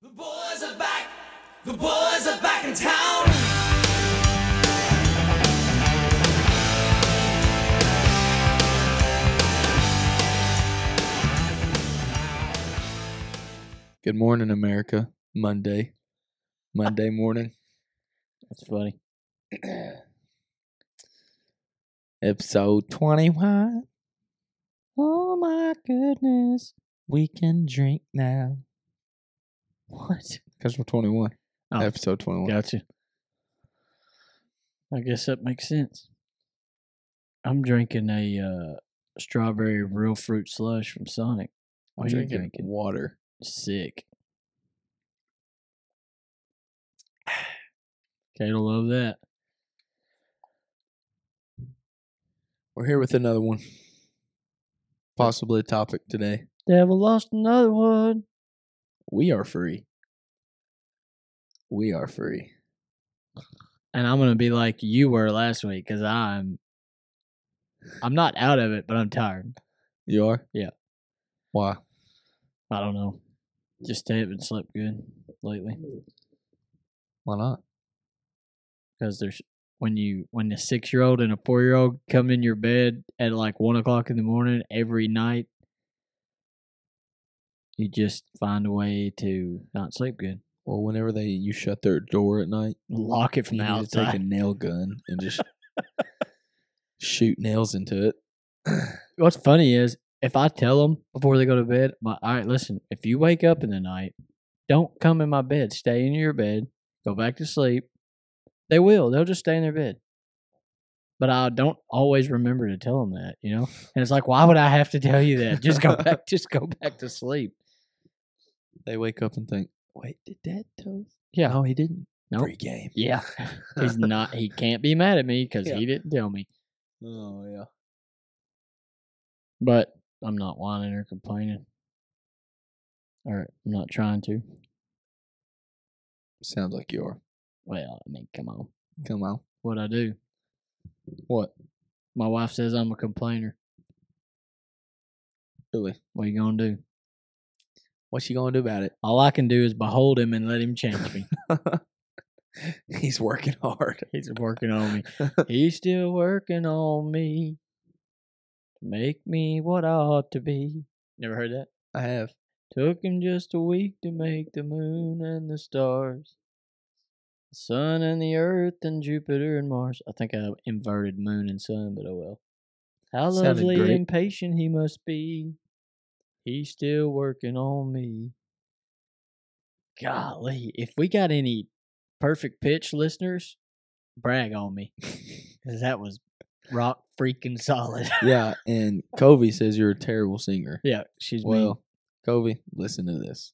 The boys are back. The boys are back in town. Good morning, America. Monday. Monday morning. That's funny. Episode 21. Oh my goodness. We can drink now. What? Because we're 21. Oh, Episode 21. Gotcha. I guess that makes sense. I'm drinking a uh, strawberry real fruit slush from Sonic. I'm What are you drinking drinking? water. Sick. Kato love that. We're here with another one. Possibly a topic today. Devil lost another one. We are free. We are free. And I'm gonna be like you were last week because I'm, I'm not out of it, but I'm tired. You are? Yeah. Why? I don't know. Just haven't slept good lately. Why not? because there's when you when a six year old and a four year old come in your bed at like one o'clock in the morning every night, you just find a way to not sleep good. Well, whenever they you shut their door at night, Lock it from you the need to take a nail gun and just shoot nails into it. What's funny is if I tell them before they go to bed, my, all right, listen, if you wake up in the night, don't come in my bed. Stay in your bed. Go back to sleep. They will. They'll just stay in their bed. But I don't always remember to tell them that, you know. And it's like, why would I have to tell you that? Just go back. Just go back to sleep. They wake up and think, "Wait, did Dad tell us?" Yeah. No, he didn't. Nope. Pre-game. Yeah. He's not. He can't be mad at me because Yeah. he didn't tell me. Oh yeah. But I'm not whining or complaining. Or I'm not trying to. Sounds like you are. Well, I mean, come on. Come on. What I do? What? My wife says I'm a complainer. Really? What you gonna do? What you gonna do about it? All I can do is behold him and let him change me. He's working hard. He's working on me. He's still working on me to make me what I ought to be. Never heard that? I have. Took him just a week to make the moon and the stars, the sun and the earth and Jupiter and Mars. I think I inverted moon and sun, but oh well. How Sounded lovely great. and patient he must be. He's still working on me. Golly, if we got any perfect pitch listeners, brag on me. Because that was rock freaking solid. yeah, and Covey says you're a terrible singer. yeah, she's mean. Well, Covey, listen to this.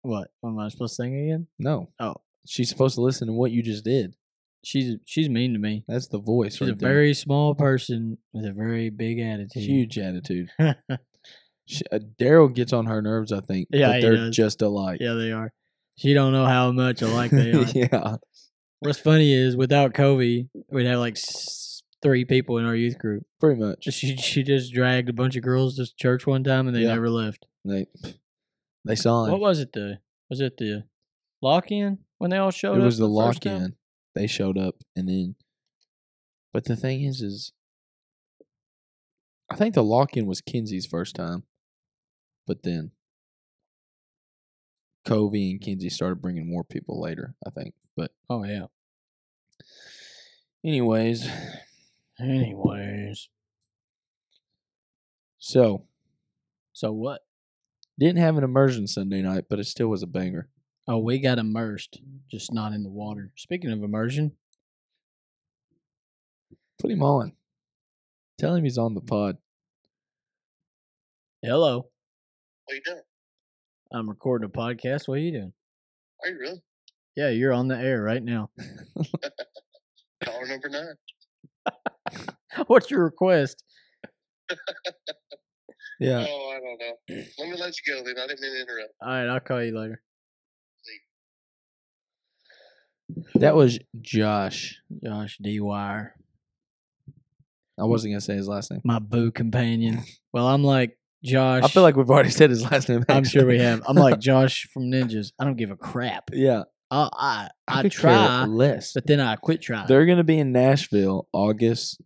What? Am I supposed to sing again? No. Oh. She's supposed to listen to what you just did. She's she's mean to me. That's the voice She's right a there. very small person with a very big attitude. huge attitude. Uh, Daryl gets on her nerves, I think. Yeah, but they're does. just alike. yeah, they are. She don't know how much alike they are. yeah. What's funny is without Covey, we'd have like three people in our youth group. Pretty much. She she just dragged a bunch of girls to church one time and they Yeah. never left. They they saw him. What was it? The was it the lock in when they all showed it up? was the first lock in. They showed up and then but the thing is is I think the lock in was Kinsey's first time. But then Covey and Kinsey started bringing more people later, I think. But Oh yeah. anyways, Anyways, so so what? didn't have an immersion Sunday night, but it still was a banger. Oh, we got immersed, just not in the water. Speaking of immersion, Put him on. Tell him he's on the pod. hello. What you doing? I'm recording a podcast. What are you doing? Are you really? Yeah, you're on the air right now. Caller number nine. What's your request? Yeah. Oh, I don't know. Let me let you go then. I didn't mean to interrupt. All right, I'll call you later. That was Josh. Josh D. Wire, I wasn't gonna say his last name. my boo companion. Well, I'm like Josh. I feel like we've already said his last name. I'm sure we have. I'm like Josh from Ninjas. I don't give a crap. yeah. I I, I, care try, less. but then I quit trying. They're going to be in Nashville August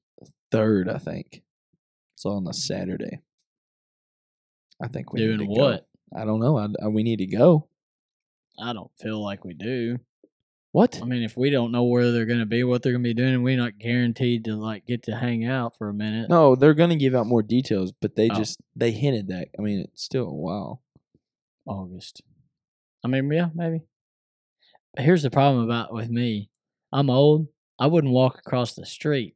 3rd, I think. It's on a Saturday. I think we Doing need to go. what? I don't know. I, I- we need to go. I don't feel like we do. What? I mean, if we don't know where they're going to be, what they're going to be doing, and we're not guaranteed to like get to hang out for a minute. No, they're going to give out more details, but they Oh. just they hinted that. I mean, it's still a while. August. I mean, yeah, maybe. But here's the problem about with me. I'm old. I wouldn't walk across the street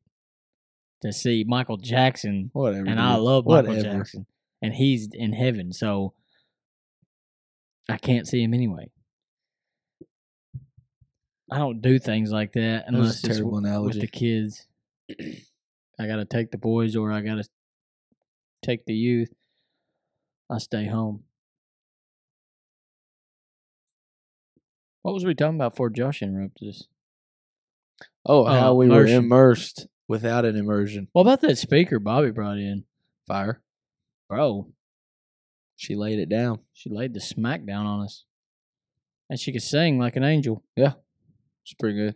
to see Michael Jackson, Whatever. and I dude. love Michael Whatever. Jackson, and he's in heaven, so I can't see him anyway. I don't do things like that That was a unless it's terrible w- with the kids. I got to take the boys, or I got to take the youth. I stay home. What was we talking about before Josh interrupted us? Oh, how Oh, we were immersed without an immersion. What about that speaker Bobby brought in? Fire. Bro, She laid it down. she laid the smack down on us. And she could sing like an angel. It's pretty good.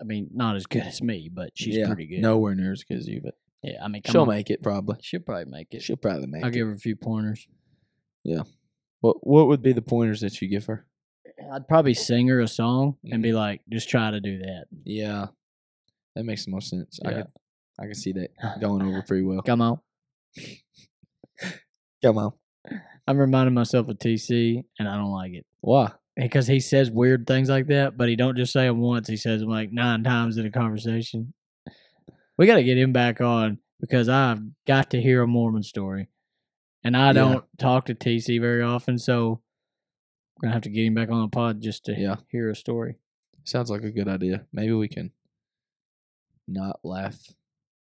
I mean, not as good as me, but she's yeah, pretty good. Nowhere near as good as you, but Yeah, I mean, come she'll on. make it probably. She'll probably make it. She'll probably make I'll it. give her a few pointers. Yeah. What What would be the pointers that you give her? I'd probably sing her a song and Mm-hmm. be like, just try to do that. Yeah, that makes the most sense. I Yeah. could I could see that going over pretty well. Come on. Come on. I'm reminding myself of TC, and I don't like it. Why? Because he says weird things like that, but he don't just say them once. He says them like nine times in a conversation. We got to get him back on because I've got to hear a Mormon story, and I don't talk to TC very often, so we're gonna have to get him back on the pod just to Yeah. hear a story. Sounds like a good idea. Maybe we can not laugh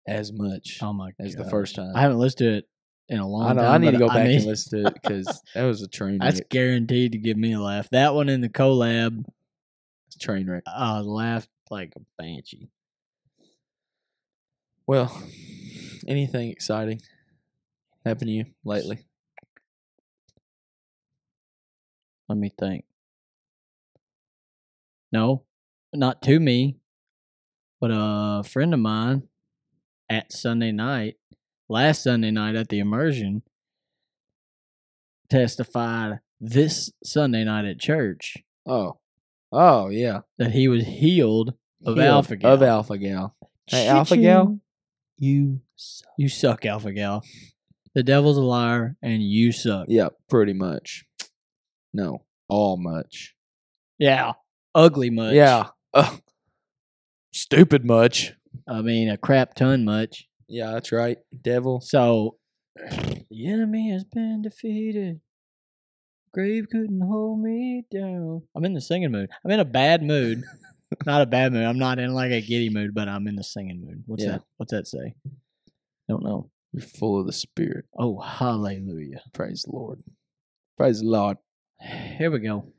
as much Oh my! as the first time. I haven't listened to it in a long I know. time. I need to go back need- and listen to it because that was a train wreck. That's guaranteed to give me a laugh. That one in the collab, train wreck. I laughed like a banshee. Well, anything exciting happen to you lately? Let me think. No, not to me, but a friend of mine at Sunday night, last Sunday night at the immersion, testified this Sunday night at church Oh, oh yeah, that he was healed of Healed alpha gal. Of alpha gal. Hey, alpha gal, you. Suck. You suck, alpha gal. The devil's a liar, and you suck. Yeah, pretty much. No, all much. Yeah, ugly much. Yeah. Ugh. stupid much. I mean a crap ton much. Yeah, that's right. Devil. So the enemy has been defeated. Grave couldn't hold me down. I'm in the singing mood. I'm in a bad mood. not a bad mood. I'm not in like a giddy mood, but I'm in the singing mood. What's Yeah. that? What's that say? Don't know. You're full of the spirit. Oh, hallelujah. Praise the Lord. Praise the Lord. Here we go.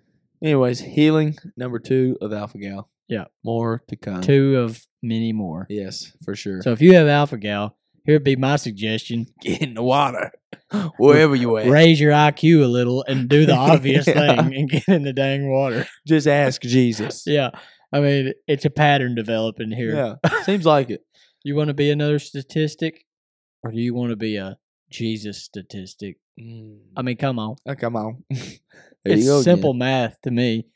Anyways, healing number two of alpha gal. Yeah. More to come. Two of many more. Yes, for sure. So if you have alpha gal, here'd be my suggestion. get in the water. Wherever you at. Raise your IQ a little and do the obvious Yeah. thing and get in the dang water. Just ask Jesus. Yeah. I mean, it's a pattern developing here. Yeah. Seems like it. You want to be another statistic, or do you want to be a Jesus statistic? Mm. I mean, come on. Oh, come on. it's simple math to me.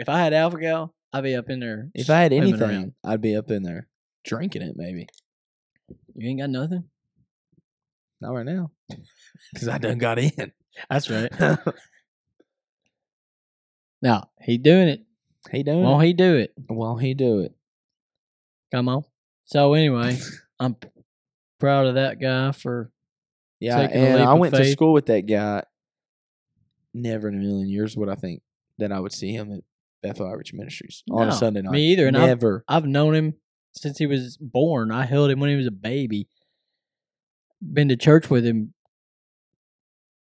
If I had alpha gal, I'd be up in there. If I had swimming anything, around. I'd be up in there drinking it. Maybe you ain't got nothing. not right now, because I done got in. That's right. Now he doing it. he doing Won't it? he do it? Won't he do it? Come on. So anyway, I'm proud of that guy for Yeah, and I went to school with that guy. Never in a million years would I think that I would see him at Bethel Outreach Ministries on a Sunday night. me either, and I've- Never. I've known him since he was born. I held him when he was a baby. Been to church with him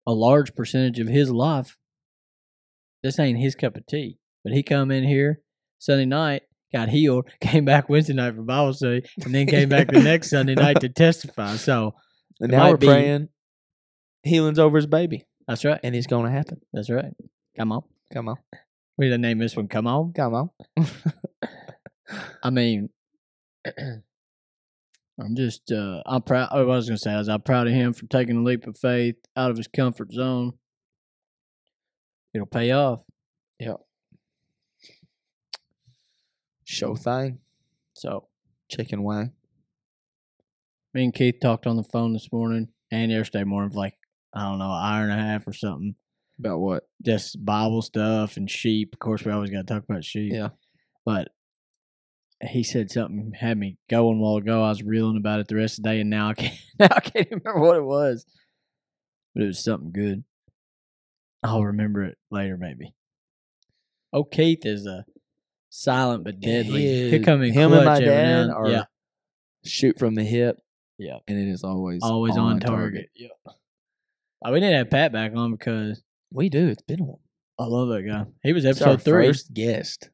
a large percentage of his life. This ain't his cup of tea. But he come in here Sunday night, got healed, came back Wednesday night for Bible study, and then came back the next Sunday night to testify. So And now we're be- praying healing's over his baby, That's right. and it's going to happen. That's right. Come on. Come on, We didn't name this one. Come on. come on. I mean, I'm just, uh, I'm proud. Oh, I was going to say is I'm proud of him for taking a leap of faith out of his comfort zone. It'll pay off. Yeah. Show thing, So, chicken wing. me and Keith talked on the phone this morning and yesterday morning for like, I don't know, an hour and a half or something. About what? Just Bible stuff and sheep. Of course, we always got to talk about sheep. Yeah. But he said something had me going a while ago. I was reeling about it the rest of the day, and now I can't. Now I can't even remember what it was. But it was something good. I'll remember it later, maybe. Oh, Keith is a silent but deadly. He He'll come in him and my dad are yeah, shoot from the hip. Yeah. and it is always always on, target. Yeah. Oh, we didn't have Pat back on because We do. It's been a while. I love that guy. He was It's our episode three. first guest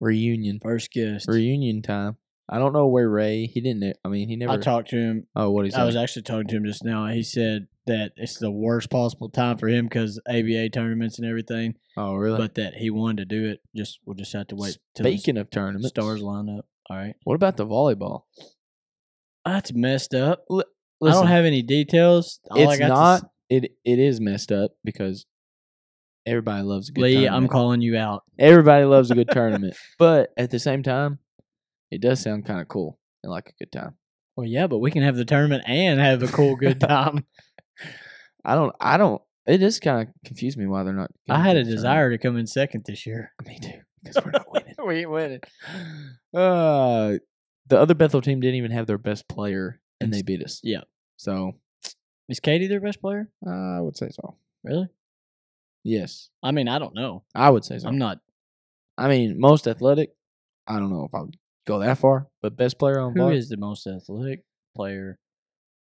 reunion. First guest. Reunion time. I don't know where Ray. He didn't. I mean, he never. I talked to him oh, what he I was actually talking to him just now. He said that it's the worst possible time for him because ABA tournaments and everything, Oh, really? but that he wanted to do it. Just we'll just have to wait till the Speaking of tournaments, stars line up. All right, What about the volleyball? that's messed up. I Listen, don't have any details. All I it's got to not. s- It it is messed up because everybody loves a good Lee, I'm tournament. calling you out. Everybody loves a good tournament, but at the same time, it does sound kind of cool and like a good time. Well, yeah, but we can have the tournament and have a cool, good time. I don't. I don't. It just kind of confused me why they're not. I had a desire to come in second this year. Me too, because we're not winning. we ain't winning. Uh, the other Bethel team didn't even have their best player, and they beat us. yeah. So Is Katie their best player? uh, I would say so. Really? Yes, I mean, I don't know. I would say so. I'm not. I mean, most athletic. I don't know if I would go that far, but best player on Who vault, is the most athletic player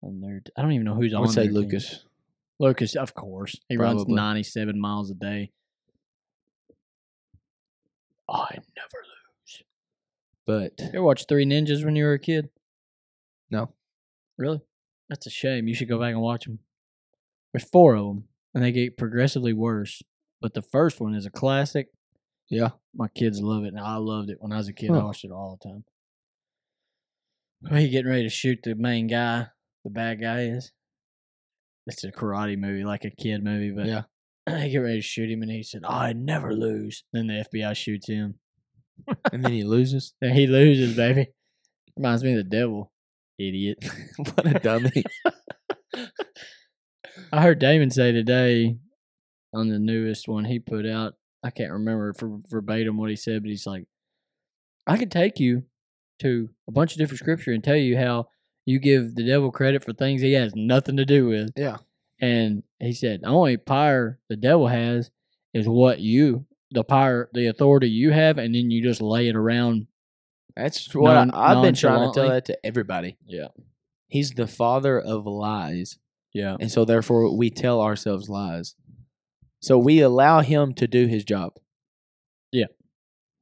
on their? I don't even know who's on there. I on. would say their team. Lucas. Lucas, of course. He runs Probably. 97 miles a day. Oh, I never lose. But You ever watch Three Ninjas when you were a kid? no, Really? That's a shame. You should go back and watch them. There's four of them, and they get progressively worse. But the first one is a classic. yeah, My kids love it, and I loved it when I was a kid. I watched it all the time. Well, he getting ready to shoot the main guy. The bad guy is. It's a karate movie, like a kid movie, but yeah. they get ready to shoot him, and he said, "I never lose." Then the FBI shoots him, and then he loses. and he loses, baby. Reminds me of the devil, idiot. what a dummy! I heard Damon say today on the newest one he put out. I can't remember for verbatim what he said, but he's like, I could take you to a bunch of different scripture and tell you how you give the devil credit for things he has nothing to do with. yeah, And he said, the only power the devil has is what you, the power, the authority you have, and then you just lay it around. that's what Non- I, I've been trying to tell that to everybody. Yeah. He's the father of lies, Yeah. and so therefore we tell ourselves lies. So we allow him to do his job. Yeah.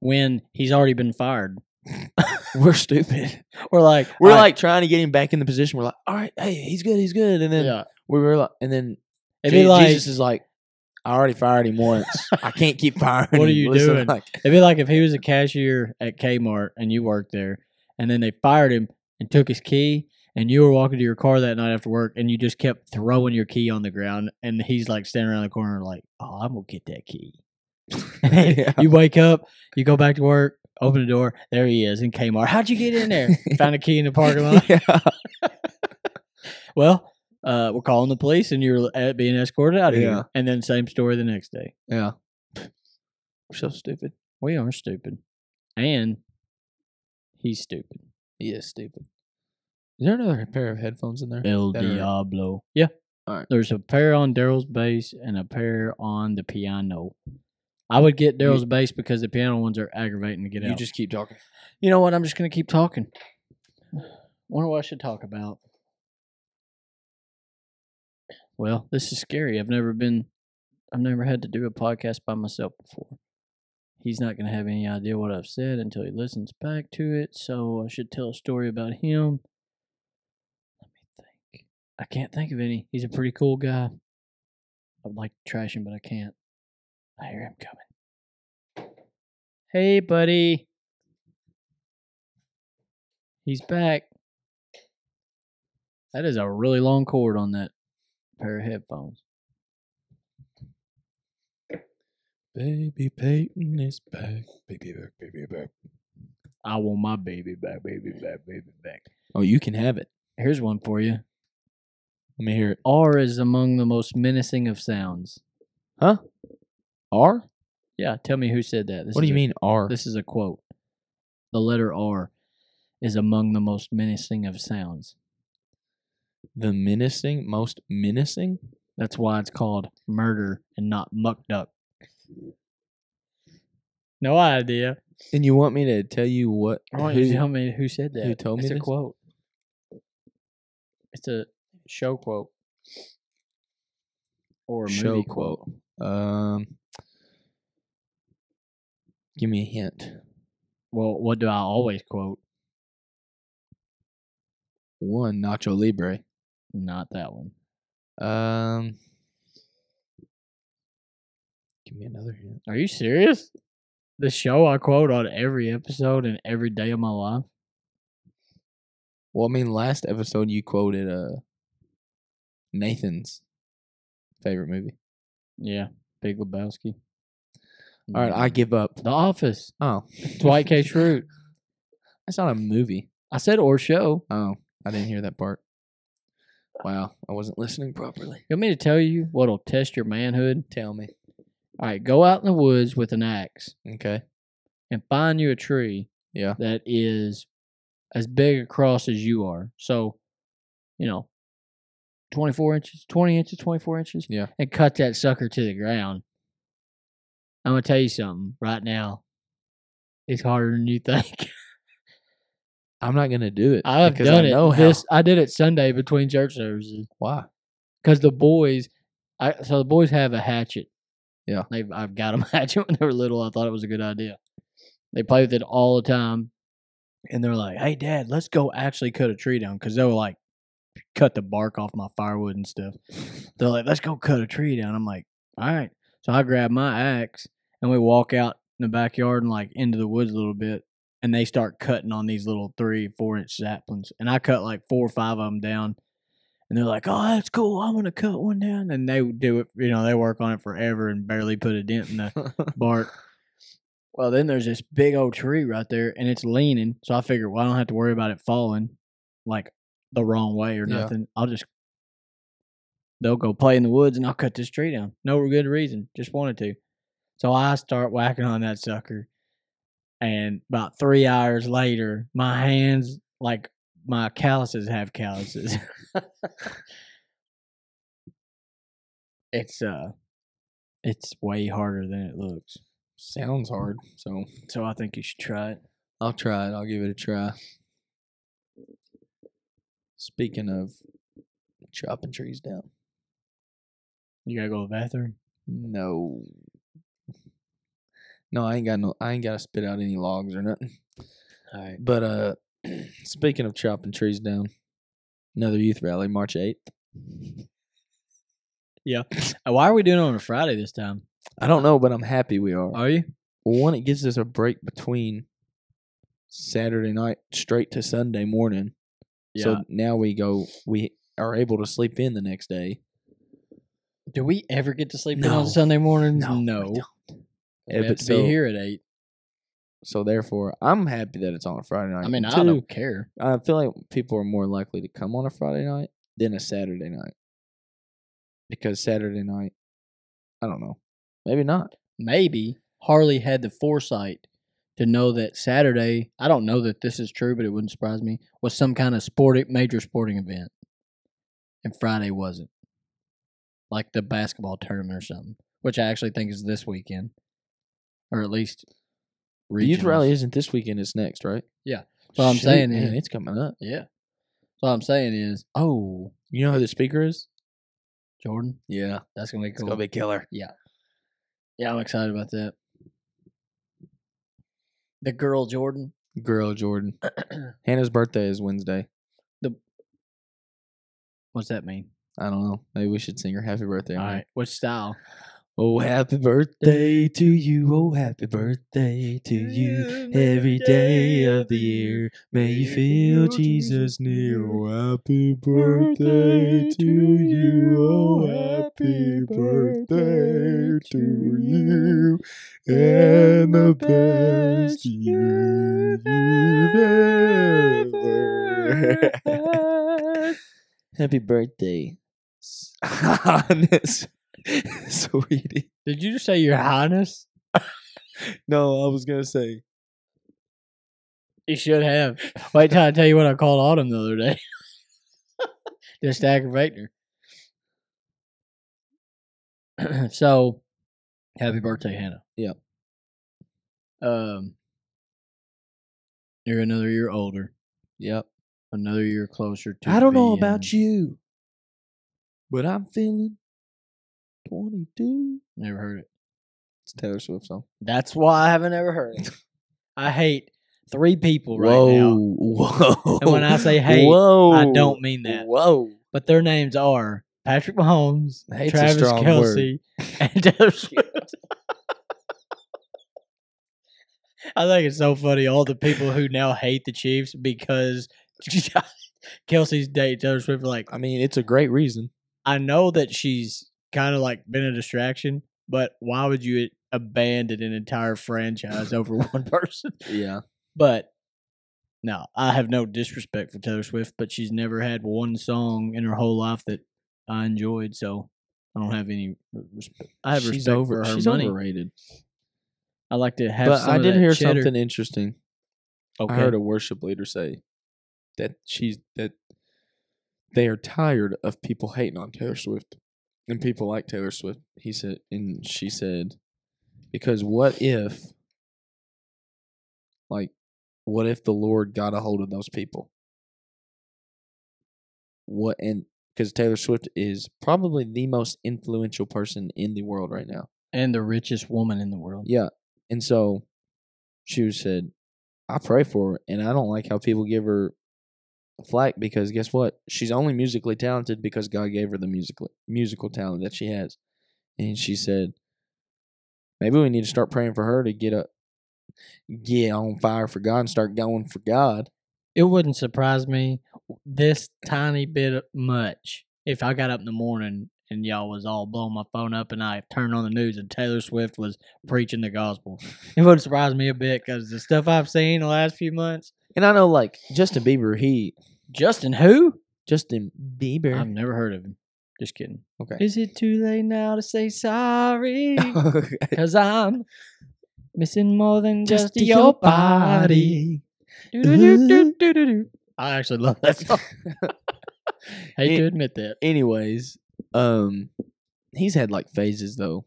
When he's already been fired. We're stupid. We're like, We're like trying to get him back in the position. We're like, all right, hey, he's good, he's good, and then yeah. we were like, and then It'd Je- be like, Jesus is like, I already fired him once. I can't keep firing. What are him." you Listen, doing? Like, It'd be like if he was a cashier at Kmart and you worked there, and then they fired him and took his key, and you were walking to your car that night after work, and you just kept throwing your key on the ground, and he's like standing around the corner, like, "Oh, I'm gonna get that key." Yeah. You wake up, you go back to work, open the door, there he is in Kmart. How'd you get in there? Found a key in the parking lot. yeah. Well, uh, we're calling the police, and you're being escorted out of Yeah. here. And then same story the next day. Yeah. We're so stupid. We are stupid, and he's stupid. He is stupid. Is there another pair of headphones in there? El that are- Diablo. Yeah. Alright. There's a pair on Daryl's bass and a pair on the piano. I would get Daryl's bass because the piano ones are aggravating to get out. You out. just keep talking. you know what? I'm just gonna keep talking. Wonder what I should talk about. Well, this is scary. I've never been I've never had to do a podcast by myself before. He's not gonna have any idea what I've said until he listens back to it, so I should tell a story about him. Let me think. I can't think of any. He's a pretty cool guy. I'd like to trash him, but I can't. I hear him coming. Hey, buddy. He's back. That is a really long cord on that pair of headphones. Baby Peyton is back. Baby back, baby back. I want my baby back, baby back, baby back. Oh, you can have it. Here's one for you. Let me hear it. R is among the most menacing of sounds. Huh? R? Yeah, tell me who said that. This what do you a- mean R? This is a quote. The letter R is among the most menacing of sounds. the menacing, most menacing? That's why it's called murder and not muck duck. No idea. And you want me to tell you what? I want you to who- tell me who said that. who told me it's a this? quote. It's a show quote. Or show movie quote. Um, give me a hint. Well, what do I always quote? One Nacho Libre. Not that one. Um, give me another hint. Are you serious? The show I quote on every episode and every day of my life. Well, I mean, last episode you quoted uh Nathan's favorite movie. Yeah, Big Lebowski. All right, I mm. give up. The Office. Oh, Dwight K. Schrute. that's not a movie. I said or show. Oh, I didn't hear that part. Wow, I wasn't listening properly. You want me to tell you what'll test your manhood? Tell me. All right, go out in the woods with an axe Okay. and find you a tree Yeah. that is as big across as you are. So, you know, 24 inches, 20 inches, 24 inches. Yeah. And cut that sucker to the ground. I'm going to tell you something right now. It's harder than you think. I'm not gonna do it. I've done I it. This. I did it Sunday between church services Why? because the boys, I so the boys have a hatchet. Yeah. they've I've got them hatchet when they were little. I thought it was a good idea. They play with it all the time, and they're like, "Hey, Dad, let's go actually cut a tree down," because they were like, cut the bark off my firewood and stuff. They're like, "Let's go cut a tree down." I'm like, "All right." So I grab my axe and we walk out in the backyard and like into the woods a little bit, and they start cutting on these little three, four inch saplings, and I cut like four or five of them down. And they're like, "Oh, that's cool. I'm gonna cut one down." And they do it. You know, they work on it forever and barely put a dent in the bark. Well, then there's this big old tree right there, and it's leaning. So I figured, well, I don't have to worry about it falling like the wrong way or Yeah. nothing. I'll just they'll go play in the woods, and I'll cut this tree down. No good reason, just wanted to. So I start whacking on that sucker, and about three hours later, my hands like my calluses have calluses. it's uh, it's way harder than it looks. Sounds hard. So So I think you should try it. I'll try it. I'll give it a try. Speaking of chopping trees down, You gotta go to the bathroom. no, no, I ain't got no. I ain't got to spit out any logs or nothing. All right. But uh, speaking of chopping trees down, another youth rally, March eighth. Yeah. Why are we doing it on a Friday this time? I don't know, but I'm happy we are. Are you? Well, one, it gives us a break between Saturday night straight to Sunday morning. So now we go. We are able to sleep in the next day. do we ever get to sleep in No. on Sunday mornings? No, we. We Yeah, have but to so- be here at eight. So therefore, I'm happy that it's on a Friday night. I mean, I don't care. I feel like people are more likely to come on a Friday night than a Saturday night. Because Saturday night, I don't know. Maybe not. Maybe Harley had the foresight to know that Saturday, I don't know that this is true, but it wouldn't surprise me, was some kind of sporting major sporting event. And Friday wasn't. Like the basketball tournament or something. Which I actually think is this weekend. Or at least The youth rally isn't this weekend, it's next, right? Yeah. So I'm Shoot, saying man, is- it's coming up. Yeah. So I'm saying is, oh, You know who the speaker is? Jordan, Yeah. that's gonna be cool. It's gonna be killer. Yeah, yeah, I'm excited about that. The girl Jordan. Girl Jordan. Hannah's birthday is Wednesday. What's that mean? I don't know. Maybe we should sing her happy birthday. All right. on here. right. What style? Oh, happy birthday to you. Oh, happy birthday to you. Every day of the year, may you feel Jesus near. Oh, happy birthday to you. Oh, happy birthday to you. And the best you've ever. Happy birthday, Hannes. Sweetie. Did you just say Your Highness? No, I was gonna say. You should have. Wait till I tell you what I called Autumn the other day. Just to aggravate her. so, happy birthday, Hannah. Yep. Um, you're another year older, Yep. another year closer to. I don't know about you, but I'm feeling 22. Never heard it. It's a Taylor Swift song. That's why I haven't ever heard it. I hate three people right whoa, now, whoa. And when I say hate, whoa, I don't mean that. Whoa. but their names are Patrick Mahomes, Hate's Travis Kelce, and Taylor Swift. I think it's so funny all the people who now hate the Chiefs because Kelce's date Taylor Swift. Like, I mean, it's a great reason. I know that she's kind of like been a distraction, but why would you abandon an entire franchise over one person? Yeah. But no, I have no disrespect for Taylor Swift, but she's never had one song in her whole life that I enjoyed, so I don't have any respect. I have she's respect over. for her she's money. overrated. I like to have. But I did hear cheddar. something interesting. Okay. I heard a worship leader say that she's that they are tired of people hating on Taylor Swift and people like Taylor Swift. He said, and she said, because what if, like, what if the Lord got a hold of those people? What and because Taylor Swift is probably the most influential person in the world right now. and the richest woman in the world. Yeah. And so she said, I pray for her and I don't like how people give her flack because guess what? She's only musically talented because God gave her the musical musical talent that she has. And she said, Maybe we need to start praying for her to get up, get on fire for God and start going for God. It wouldn't surprise me this tiny bit much if I got up in the morning and y'all was all blowing my phone up and I turned on the news and Taylor Swift was preaching the gospel. It wouldn't surprise me a bit because the stuff I've seen the last few months. And I know like Justin Bieber, he Justin, who? Justin Bieber. I've never heard of him. Just kidding. okay. Is it too late now to say sorry? Because I'm missing more than just, to your body. Do-do-do-do-do-do-do. I actually love that song. Hate to admit that. anyways, um, he's had like phases though,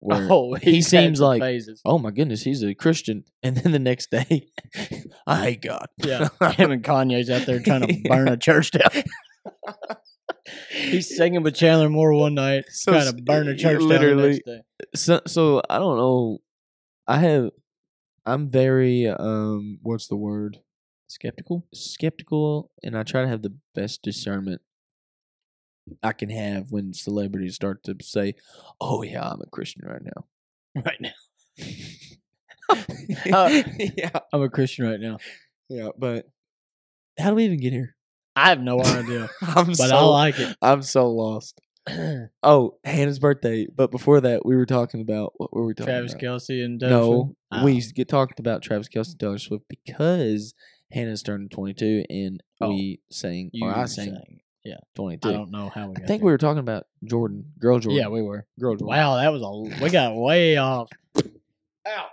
Oh, he seems like, phases. oh my goodness, he's a Christian, and then the next day, I hate God. Yeah, him and Kanye's out there trying to burn a church down. He's singing with Chandler Moore one night, So trying to burn a church down literally. the next day. So, so I don't know. I have, I'm very um, what's the word? Skeptical. Skeptical, and I try to have the best discernment I can have when celebrities start to say, "Oh yeah, I'm a Christian right now." Right now, Uh, yeah, I'm a Christian right now. yeah, but how do we even get here? I have no idea, I'm but so I like it. I'm so lost. Oh, Hannah's birthday. But before that, we were talking about what were we talking Travis about? Kelce and Taylor No, we Oh. get talked about Travis Kelce, and Taylor Swift because Hannah's turning 22, and Oh, we sang or I were sang saying- I don't know how we. I Got think there. we were talking about Jordan, girl Jordan. Yeah, we were. girl Jordan. Wow, that was a. We got way off. Ow.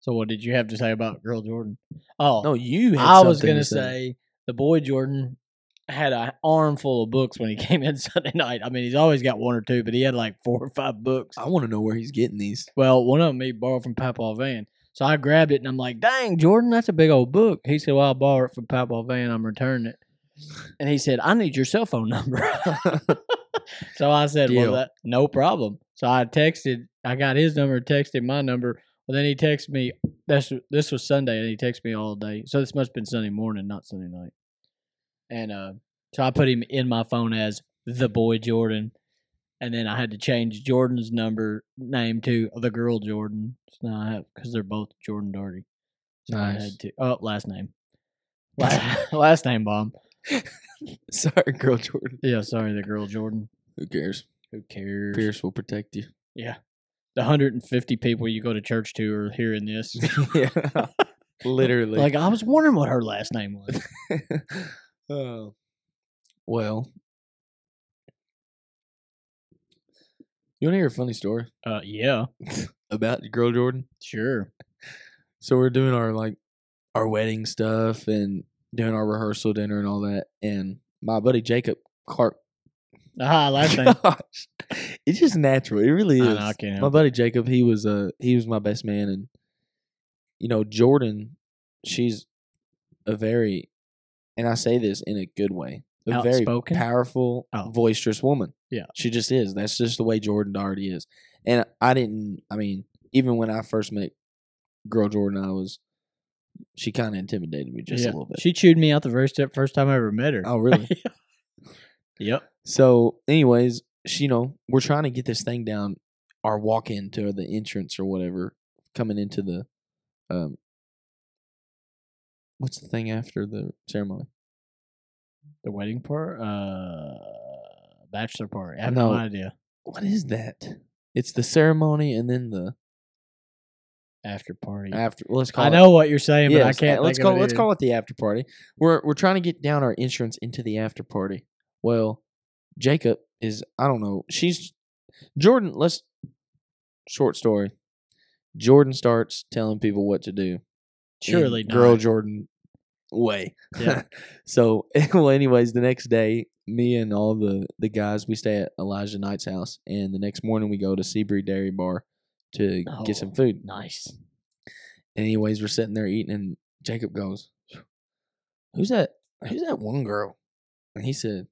So, what did you have to say about Girl Jordan? Oh, No, you. Had I was something gonna to say the boy Jordan had an armful of books when he came in Sunday night. I mean, he's always got one or two, but he had like four or five books. I want to know where he's getting these. Well, one of them he borrowed from Papa Van. So I grabbed it and I'm like, dang, Jordan, that's a big old book. He said, well, I'll borrow it from Papa Van. I'm returning it. And he said, I need your cell phone number. so I said, Deal. well, that, no problem. So I texted, I got his number, texted my number. Well, then he texted me. That's this was Sunday, and he texted me all day. So this must have been Sunday morning, not Sunday night. And uh, so I put him in my phone as the boy Jordan, and then I had to change Jordan's number name to the girl Jordan. So now I have because they're both Jordan Darty. So I had to. Oh, last name. Last, last name bomb. Sorry, girl Jordan. Yeah, sorry, the girl Jordan. Who cares? Who cares? Pierce will protect you. Yeah. The 150 people you go to church to are hearing this. yeah. Literally. like, I was wondering what her last name was. oh. Well. You want to hear a funny story Uh, yeah, about girl Jordan? sure. So we're doing our like our wedding stuff and doing our rehearsal dinner and all that. And my buddy Jacob Clark. Ah, last. Gosh, it's just natural. It really I is. know, I can't my help buddy Jacob, he was uh he was my best man, and you know Jordan, she's a very, and I say this in a good way, a very powerful, Oh. boisterous woman. Yeah. she just is. That's just the way Jordan Doherty is. And I didn't. I mean, even when I first met girl Jordan, I was. She kind of intimidated me just Yeah. a little bit. She chewed me out the very step first time I ever met her. oh, really? Yep. So, anyways, she, you know, we're trying to get this thing down our walk into the entrance or whatever, coming into the um what's the thing after the ceremony? The wedding part? Uh, bachelor party. I have no, No. idea. What is that? It's the ceremony and then the After party. after let's call I it know what you're saying, but I can't. uh, let's call it let's either. call it the after party. We're we're trying to get down our insurance into the after party. Well, Jacob is I don't know. She's Jordan. Let's short story. Jordan starts telling people what to do. Surely girl. Jordan way. Yeah. so well, anyways, the next day, me and all the the guys we stay at Elijah Knight's house, and the next morning we go to Seabury Dairy Bar to get some Oh. food. Nice. Anyways, we're sitting there eating, and Jacob goes, "Who's that? Who's that one girl?" And he said,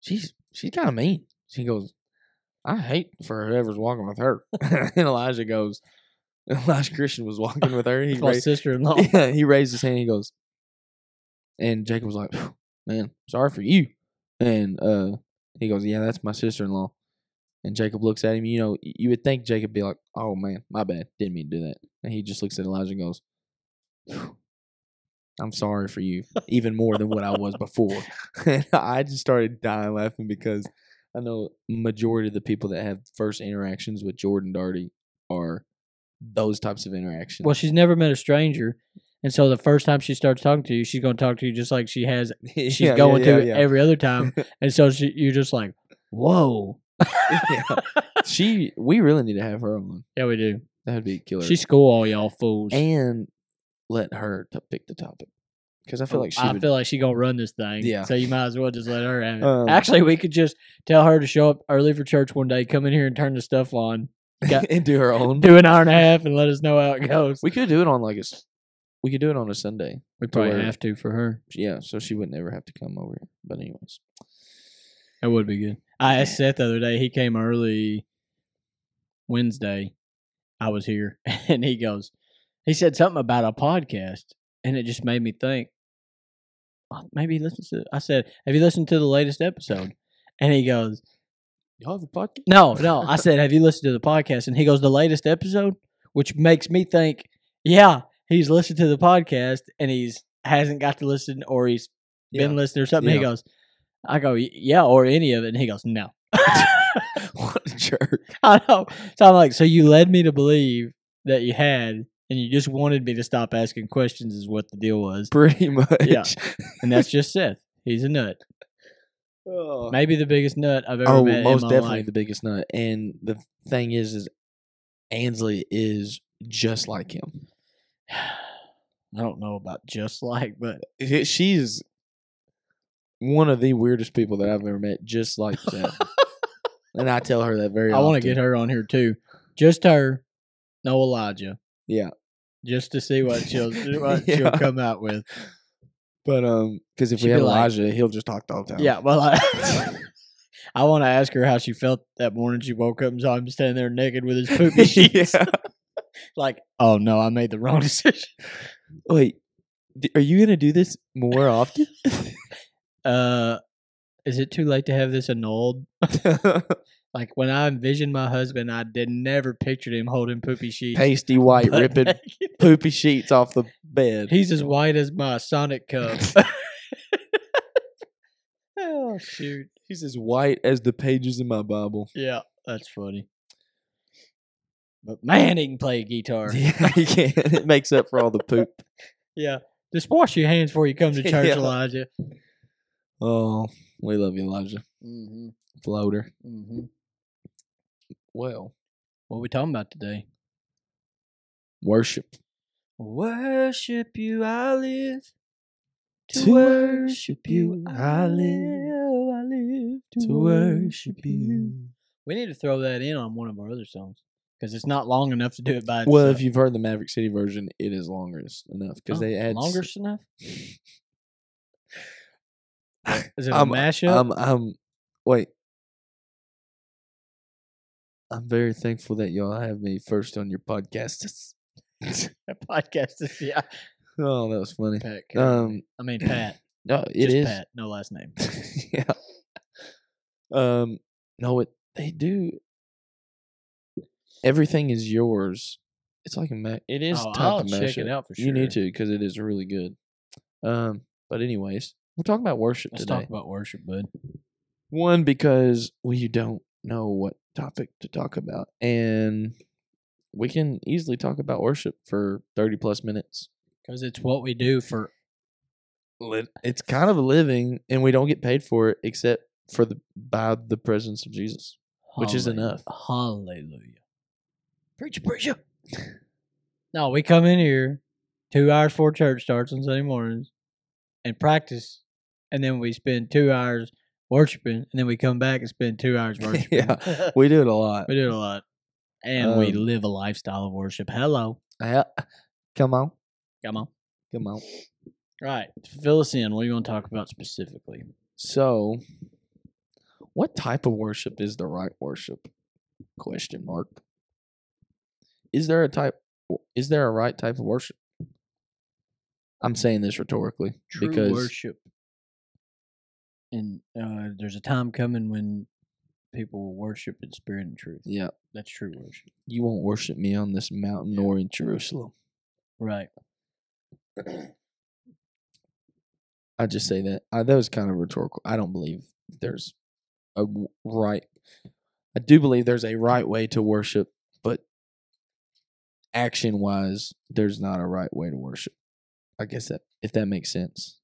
"She's she's kind of mean." She goes, "I hate for whoever's walking with her." and Elijah goes, Elijah Christian was walking with her. He my raised, sister-in-law. yeah, he raised his hand. He goes, and Jacob was like, "Man, sorry for you." And uh, he goes, "Yeah, that's my sister in law." And Jacob looks at him. You know, you would think Jacob be like, "Oh man, my bad, didn't mean to do that." And he just looks at Elijah and goes, "I'm sorry for you, even more than what I was before." and I just started dying laughing because I know majority of the people that have first interactions with Jordan Darty are those types of interactions. Well, she's never met a stranger, and so the first time she starts talking to you, she's going to talk to you just like she has. She's Yeah, going yeah, to yeah. every other time, and so she, you're just like, "Whoa." She we really need to have her on. Yeah, we do. That would be killer. She school all y'all fools. and let her to pick the topic because I feel like she I would. feel like she gonna run this thing. Yeah. So you might as well just let her have it. Um, Actually, we could just tell her to show up early for church one day, come in here and turn the stuff on, got- and do her own. do an hour and a half, and let us know how it goes. We could do it on like a. We could do it on a Sunday. We probably where- have to for her. Yeah, so she would never have to come over. But anyways, That would be good. I asked Seth the other day. He came early Wednesday. I was here, and he goes, he said something about a podcast, and it just made me think. "Oh, Maybe he listens to. I said, "Have you listened to the latest episode?" And he goes, y'all have a podcast. "No, no." I said, "Have you listened to the podcast?" And he goes, "The latest episode," which makes me think, yeah, he's listened to the podcast and he's hasn't got to listen, or he's been Yeah. listening or something. He goes, I go, yeah, or any of it. And he goes, no. what a jerk! I know. So I'm like, so you led me to believe that you had, and you just wanted me to stop asking questions, is what the deal was. Pretty much. Yeah. And that's just Seth. He's a nut. Oh. Maybe the biggest nut I've ever Oh, met most definitely life. the biggest nut. And the thing is, is Ansley is just like him. I don't know about just like, but He- She's one of the weirdest people that I've ever met. Just like that. and I tell her that very. I want to get her on here too. Just her, no Elijah, Yeah, just to see what she'll what she'll come out with. but um, because if She'd we have like- Elijah, he'll just talk the whole time. Yeah, well, I, I want to ask her how she felt that morning she woke up and saw him standing there naked with his poopy sheets. yeah. like, oh no, I made the wrong decision. Wait, d- are you gonna do this more often? Uh, is it too late to have this annulled? Like when I envisioned my husband, I did never pictured him holding poopy sheets. Pasty white butt ripping naked. poopy sheets off the bed. He's as white as my Sonic cup. oh shoot! He's as white as the pages in my Bible. Yeah, that's funny. But man, he can play guitar. Yeah, he can. It makes up for all the poop. Yeah. Just wash your hands before you come to church, Yeah. Elijah. Oh, we love you, Elijah. Mm-hmm. Floater. Mm-hmm. Well, What are we talking about today? worship. Worship you, I live. To worship you, I live. I live To worship you. We need to throw that in on one of our other songs because it's not long enough to do it by itself. Well, if you've heard the Maverick City version, it is longer enough because Oh, they add s- longer enough. Is it a I'm- mashup? I'm, I'm, wait. I'm very thankful that y'all have me first on your podcast. podcast is yeah. oh, that was funny. Pat. Um, I mean Pat. no, it Just is. Pat, no last name. yeah. Um, no, it they do. Everything is yours. It's like a ma- it is Oh, type I'll of check it out for You need to because it is really good. Um, but anyways, we're talking about worship Let's today. talk about worship, bud. One because we don't know what topic to talk about, and we can easily talk about worship for thirty plus minutes. Because it's what we do for It's kind of a living, and we don't get paid for it except for the by the presence of Jesus. Which is enough. Hallelujah. Preacher, preacher. no, we come in here two hours before church starts on Sunday mornings and practice, and then we spend two hours worshiping, and then we come back and spend two hours worshiping. Yeah. We do it a lot. we do it a lot. And we Um, live a lifestyle of worship. Hello. Yeah. Come on. Come on. Come on. Right. Fill us in. What are you going to talk about specifically? So, what type of worship is the right worship? Question mark. Is there a type? Is there a right type of worship? I'm saying this rhetorically True because worship. And uh, there's a time coming when people will worship in spirit and truth. yeah, That's true worship. you won't worship me on this mountain nor in Jerusalem. Right. I just say that. I, that was kind of rhetorical. I don't believe there's a right. I do believe there's a right way to worship, action wise, there's not a right way to worship. I guess that if that makes sense.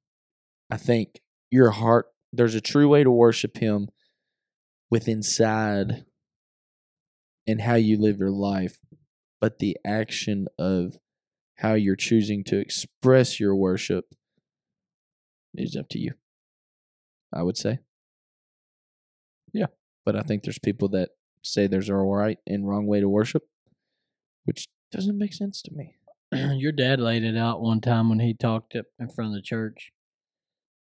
I think your heart. There's a true way to worship Him with inside and how you live your life, but the action of how you're choosing to express your worship is up to you. I would say. Yeah. But I think there's people that say there's a right and wrong way to worship, which doesn't make sense to me. Your dad laid it out one time when he talked up in front of the church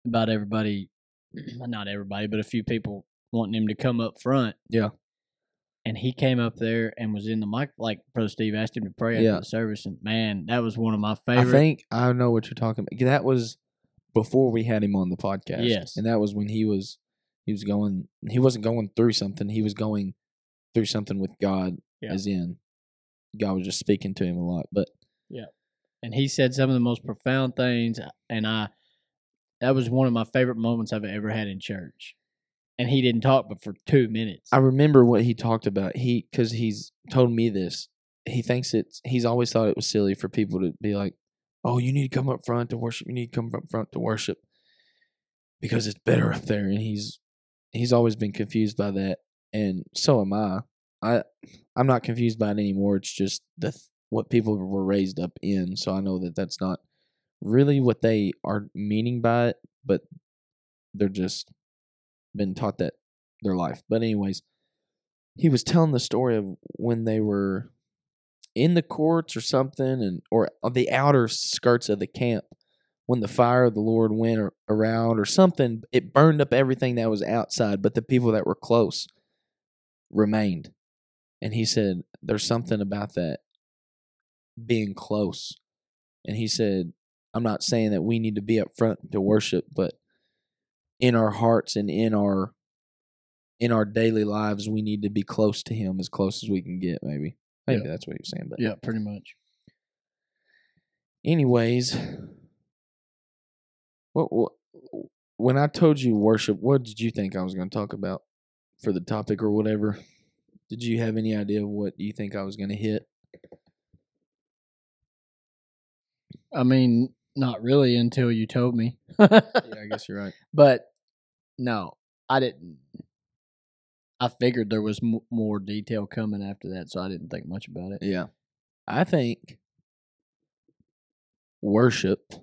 about everybody, not everybody, but a few people wanting him to come up front. Yeah. And he came up there and was in the mic, like Brother Steve asked him to pray after Yeah. the service. And man, that was one of my I favorite. think I know what you're talking about. That was before we had him on the podcast. Yes. And that was when he was he was going he wasn't going through something. He was going through something with God Yeah. as in God was just speaking to him a lot. But yeah, and he said some of the most profound things and i that was one of my favorite moments i've ever had in church and he didn't talk but for two minutes I remember what he talked about. He because he's told me this. He thinks it's he's always thought it was silly for people to be like, "Oh, you need to come up front to worship. You need to come up front to worship because it's better up there." And he's he's always been confused by that, and so am I. I I'm not confused by it anymore. It's just the what people were raised up in. So I know that that's not really what they are meaning by it, but they're just been taught that their life. But anyways, he was telling the story of when they were in the courts or something, and or on the outer skirts of the camp when the fire of the Lord went around or something. It burned up everything that was outside, but the people that were close remained. And he said, "There's something about that being close. And he said, I'm not saying that we need to be up front to worship, but in our hearts and in our in our daily lives, we need to be close to him as close as we can get, maybe. Maybe Yeah. that's what he was saying. But Yeah, pretty much. anyways, what, what when I told you worship, what did you think I was going to talk about for the topic or whatever? Did you have any idea of what you think I was going to hit? I mean, not really until you told me. Yeah, I guess you're right. But no, I didn't. I figured there was m- more detail coming after that, so I didn't think much about it. Yeah. I think worship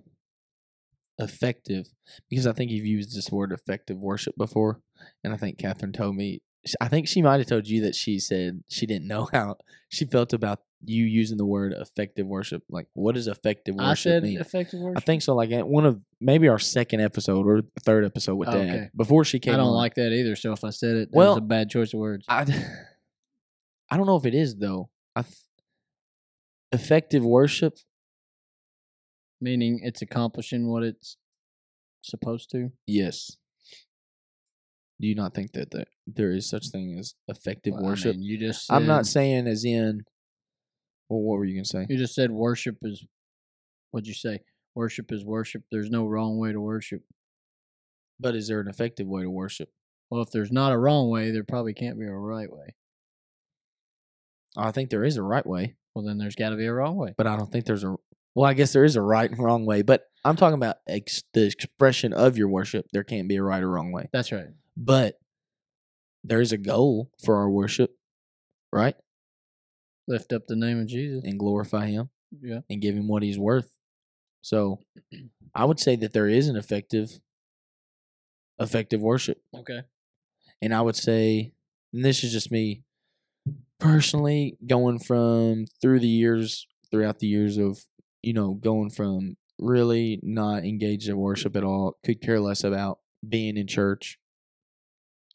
effective because I think you've used this word effective worship before. And I think Catherine told me, I think she might have told you that she said she didn't know how she felt about you using the word effective worship. Like, what does effective worship I said mean? effective worship. I think so. Like at one of maybe our second episode or third episode with Oh, Dad okay. before she came. I don't on. like that either. So if I said it, that Well, was a bad choice of words. I, I don't know if it is though. I th- effective worship. Meaning it's accomplishing what it's supposed to. Yes. Do you not think that there, there is such thing as effective Well, I worship? mean, you just. I'm not said- saying as in. Well, what were you gonna say? You just said worship is. What'd you say? Worship is worship. There's no wrong way to worship. But is there an effective way to worship? Well, if there's not a wrong way, there probably can't be a right way. I think there is a right way, Well, then there's got to be a wrong way. but I don't think there's a. Well, I guess there is a right and wrong way, but I'm talking about ex- the expression of your worship. There can't be a right or wrong way, That's right. But there is a goal for our worship, right? Lift up the name of Jesus. And glorify Him. Yeah. and give him what he's worth. So I would say that there is an effective effective worship. Okay. And I would say and this is just me personally going from through the years throughout the years of you know going from really not engaged in worship at all, could care less about being in church,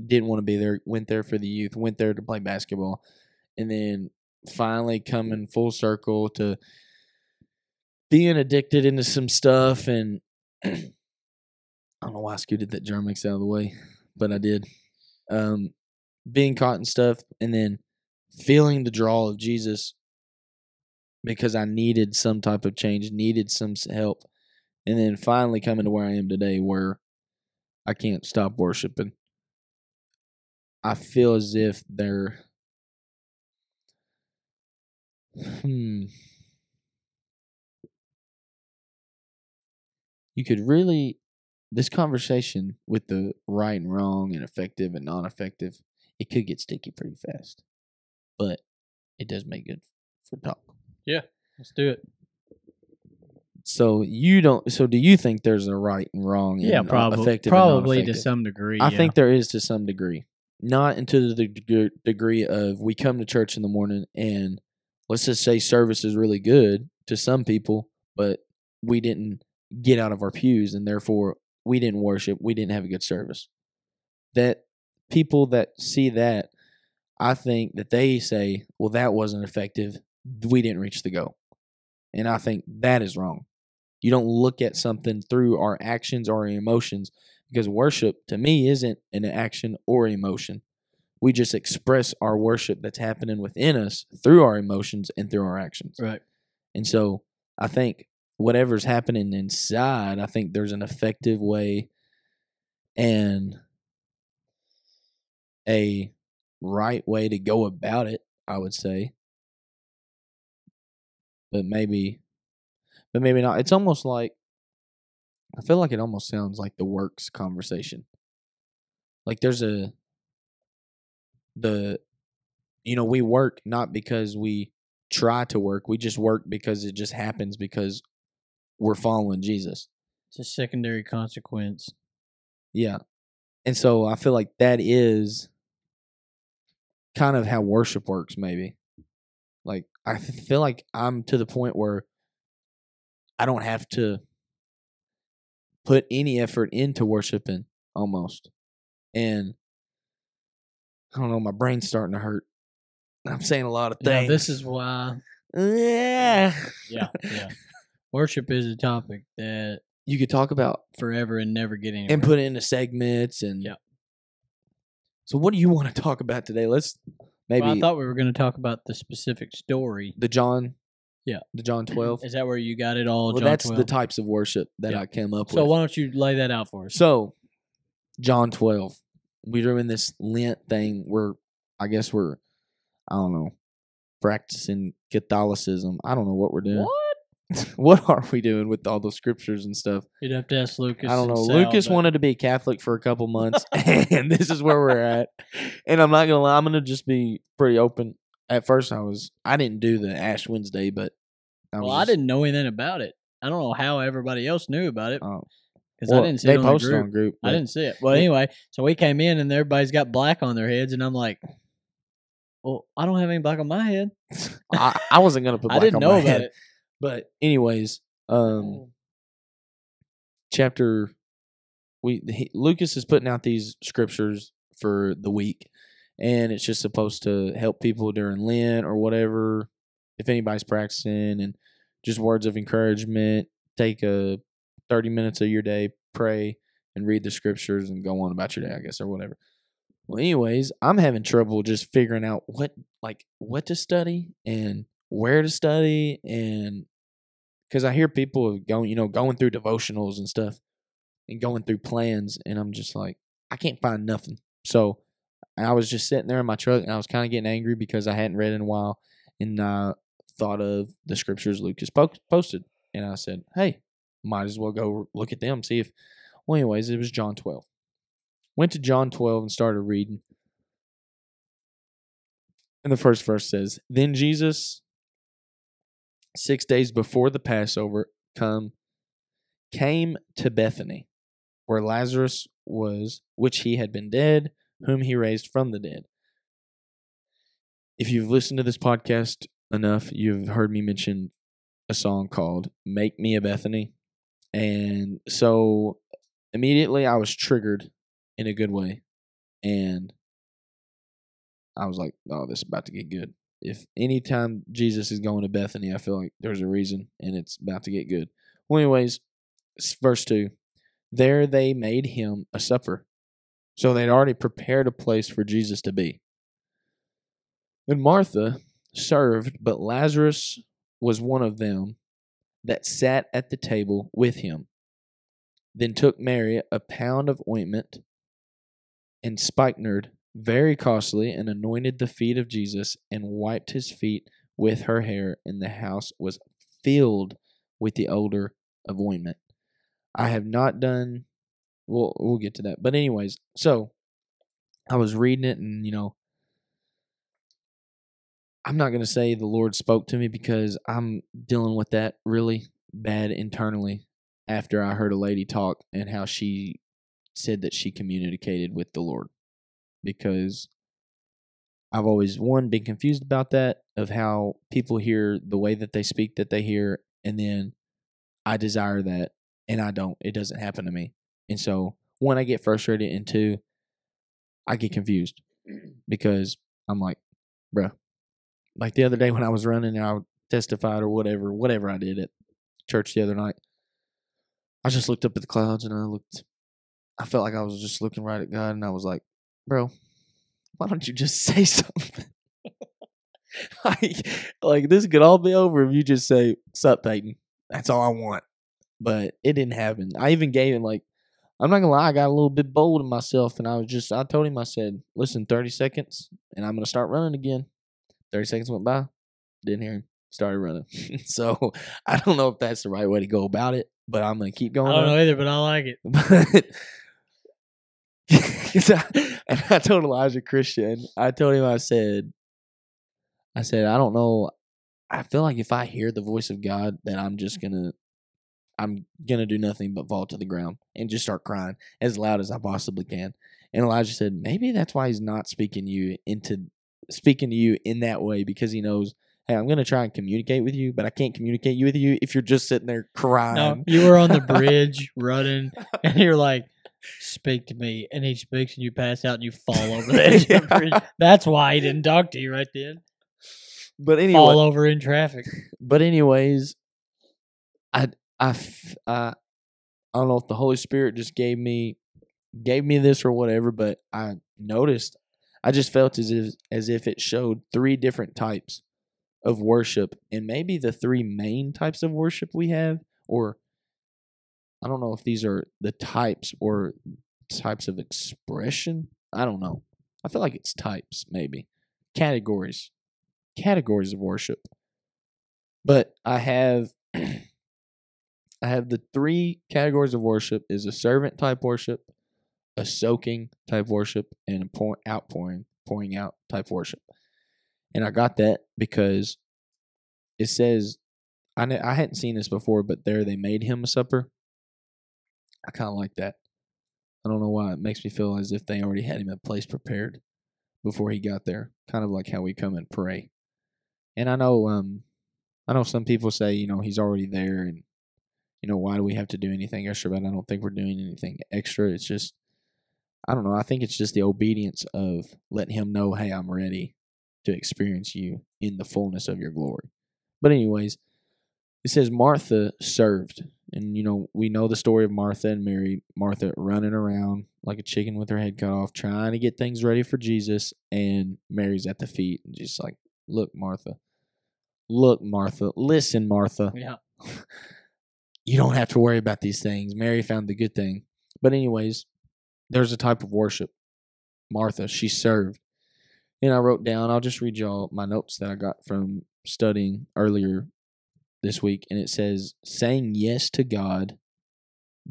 didn't want to be there, went there for the youth, went there to play basketball, and then finally coming full circle to being addicted into some stuff and I don't know why I scooted that Germ-X out of the way, but I did. Um, being caught in stuff and then feeling the draw of Jesus because I needed some type of change, needed some help, and then finally coming to where I am today, where I can't stop worshiping. I feel as if they're, hmm, you could really this conversation with the right and wrong and effective and non-effective it could get sticky pretty fast but it does make good for talk Yeah, Let's do it. so you don't so do you think there's a right and wrong Yeah, and, probably. effective Probably to some degree. I yeah. think there is to some degree. Not into the deg- degree of we come to church in the morning and let's just say service is really good to some people, but we didn't get out of our pews and therefore we didn't worship, we didn't have a good service. That people that see that, I think that they say, well, that wasn't effective. We didn't reach the goal. And I think that is wrong. You don't look at something through our actions or our emotions because worship to me isn't an action or emotion. We just express our worship that's happening within us through our emotions and through our actions. Right. And so I think whatever's happening inside, I think there's an effective way and a right way to go about it, I would say. But maybe but maybe not. It's almost like I feel like it almost sounds like the works conversation. Like there's a the you know, we work not because we try to work. We just work because it just happens because we're following Jesus. It's a secondary consequence. Yeah. And so I feel like that is kind of how worship works, maybe. Like, I feel like I'm to the point where I don't have to put any effort into worshiping almost. And I don't know, my brain's starting to hurt. I'm saying a lot of Yeah, things. this is why Yeah. Yeah, yeah. Worship is a topic that You could talk about forever and never get anywhere. and put into segments and Yeah. So what do you want to talk about today? Let's maybe Well, I thought we were going to talk about the specific story. the John Yeah. the John mm-hmm. 12. Is that where you got it all? well, John that's 12? the types of worship that Yeah. I came up So with. So why don't you lay that out for us? So, John 12. We're doing this Lent thing where I guess we're, I don't know, practicing Catholicism. I don't know what we're doing. what? What are we doing with all the scriptures and stuff? You'd have to ask Lucas. I don't know. Sal, Lucas but- wanted to be Catholic for a couple months, and this is where we're at. And I'm not gonna lie, I'm gonna just be pretty open. At first, I was I didn't do the Ash Wednesday, but I Well, I just- didn't know anything about it. I don't know how everybody else knew about it Oh, because well, I didn't see they it on posted the group. on group. I didn't see it. Well, anyway, so we came in and everybody's got black on their heads, and I'm like, "Well, I don't have any black on my head. I, I wasn't gonna put. I didn't know about head. it." But anyways, um, chapter we he, Lucas is putting out these scriptures for the week, and it's just supposed to help people during Lent or whatever. If anybody's practicing, and just words of encouragement. Take a thirty minutes of your day, pray, and read the scriptures, and go on about your day, I guess, or whatever. Well, anyways, I'm having trouble just figuring out what like what to study and where to study and because I hear people going, you know, going through devotionals and stuff and going through plans, and I'm just like, I can't find nothing. So I was just sitting there in my truck, and I was kind of getting angry because I hadn't read in a while, and I thought of the scriptures Lucas po- posted, and I said, hey, might as well go look at them, see if. Well, anyways, it was John 12. Went to John 12 and started reading. And the first verse says, Then Jesus six days before the Passover, come came to Bethany, where Lazarus was, which he had been dead, whom he raised from the dead. If you've listened to this podcast enough, you've heard me mention a song called Make Me a Bethany. And so immediately I was triggered in a good way. And I was like, oh, this is about to get good if anytime Jesus is going to Bethany, I feel like there's a reason and it's about to get good. Well, anyways, verse 2 There they made him a supper. So they'd already prepared a place for Jesus to be. And Martha served, but Lazarus was one of them that sat at the table with him. Then took Mary a pound of ointment and spikenard very costly, and anointed the feet of Jesus and wiped his feet with her hair, and the house was filled with the odor of ointment. I have not done we'll we'll get to that. But anyways, so I was reading it and you know I'm not going to say the Lord spoke to me because I'm dealing with that really bad internally after I heard a lady talk and how she said that she communicated with the Lord because I've always one been confused about that of how people hear the way that they speak that they hear and then I desire that and I don't it doesn't happen to me. And so one I get frustrated and two I get confused because I'm like, bruh. Like the other day when I was running and I testified or whatever, whatever I did at church the other night, I just looked up at the clouds and I looked I felt like I was just looking right at God and I was like, bro, why don't you just say something? like, like this could all be over if you just say, Sup, Peyton. That's all I want. But it didn't happen. I even gave him like I'm not gonna lie, I got a little bit bold in myself and I was just I told him I said, Listen, thirty seconds and I'm gonna start running again. Thirty seconds went by, didn't hear him, started running. so I don't know if that's the right way to go about it, but I'm gonna keep going. I don't on. know either, but I like it. But I, and I told Elijah Christian, I told him, I said, I said, I don't know. I feel like if I hear the voice of God, that I'm just gonna, I'm gonna do nothing but fall to the ground and just start crying as loud as I possibly can. And Elijah said, maybe that's why he's not speaking you into speaking to you in that way because he knows. Hey, I'm gonna try and communicate with you, but I can't communicate you with you if you're just sitting there crying. No, you were on the bridge running, and you're like, "Speak to me," and he speaks, and you pass out, and you fall over the edge of the bridge. That's why he didn't talk to you right then. but anyway, Fall over in traffic. but anyways, I I I I don't know if the Holy Spirit just gave me gave me this or whatever, but I noticed I just felt as if as if it showed three different types of worship and maybe the three main types of worship we have or I don't know if these are the types or types of expression. I don't know. I feel like it's types maybe. Categories. Categories of worship. But I have I have the three categories of worship is a servant type worship, a soaking type worship, and a pour, outpouring, pouring out type worship. And I got that because it says I kn- I hadn't seen this before, but there they made him a supper. I kind of like that. I don't know why it makes me feel as if they already had him a place prepared before he got there. Kind of like how we come and pray. And I know um I know some people say, you know, he's already there and you know, why do we have to do anything extra? But I don't think we're doing anything extra. It's just I don't know. I think it's just the obedience of letting him know, hey, I'm ready to experience you in the fullness of your glory. But anyways, it says Martha served. And you know, we know the story of Martha and Mary. Martha running around like a chicken with her head cut off, trying to get things ready for Jesus, and Mary's at the feet and just like, Look, Martha. Look, Martha. Listen, Martha. Yeah. You don't have to worry about these things. Mary found the good thing. But anyways, there's a type of worship. Martha, she served. And I wrote down, I'll just read y'all my notes that I got from studying earlier this week. And it says, saying yes to God,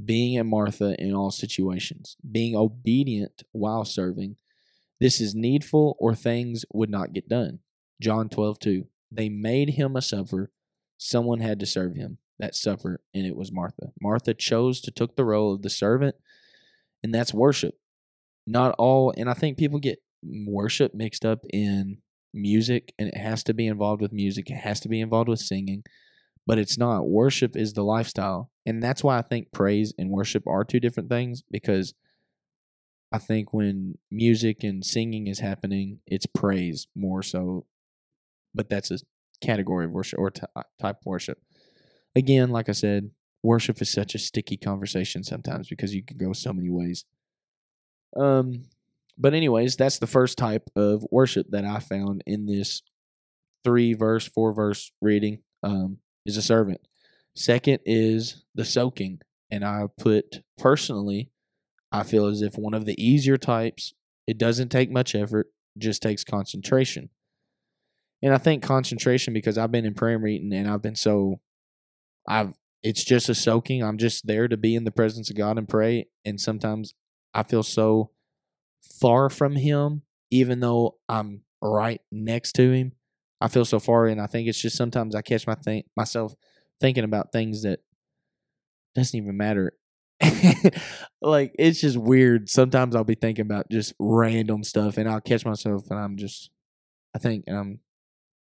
being a Martha in all situations, being obedient while serving. This is needful or things would not get done. John 12, 2. They made him a supper. Someone had to serve him that supper, and it was Martha. Martha chose to took the role of the servant, and that's worship. Not all, and I think people get worship mixed up in music, and it has to be involved with music. It has to be involved with singing, but it's not. Worship is the lifestyle, and that's why I think praise and worship are two different things because I think when music and singing is happening, it's praise more so, but that's a category of worship or t- type of worship again, like I said, worship is such a sticky conversation sometimes because you can go so many ways. Um, but anyways, that's the first type of worship that I found in this three verse, four verse reading. Um, is a servant. Second is the soaking, and I put personally, I feel as if one of the easier types. It doesn't take much effort, just takes concentration. And I think concentration because I've been in prayer meeting and I've been so I've it's just a soaking. I'm just there to be in the presence of God and pray. And sometimes I feel so far from Him, even though I'm right next to Him. I feel so far, and I think it's just sometimes I catch my think myself thinking about things that doesn't even matter. like it's just weird. Sometimes I'll be thinking about just random stuff, and I'll catch myself, and I'm just, I think, and I'm,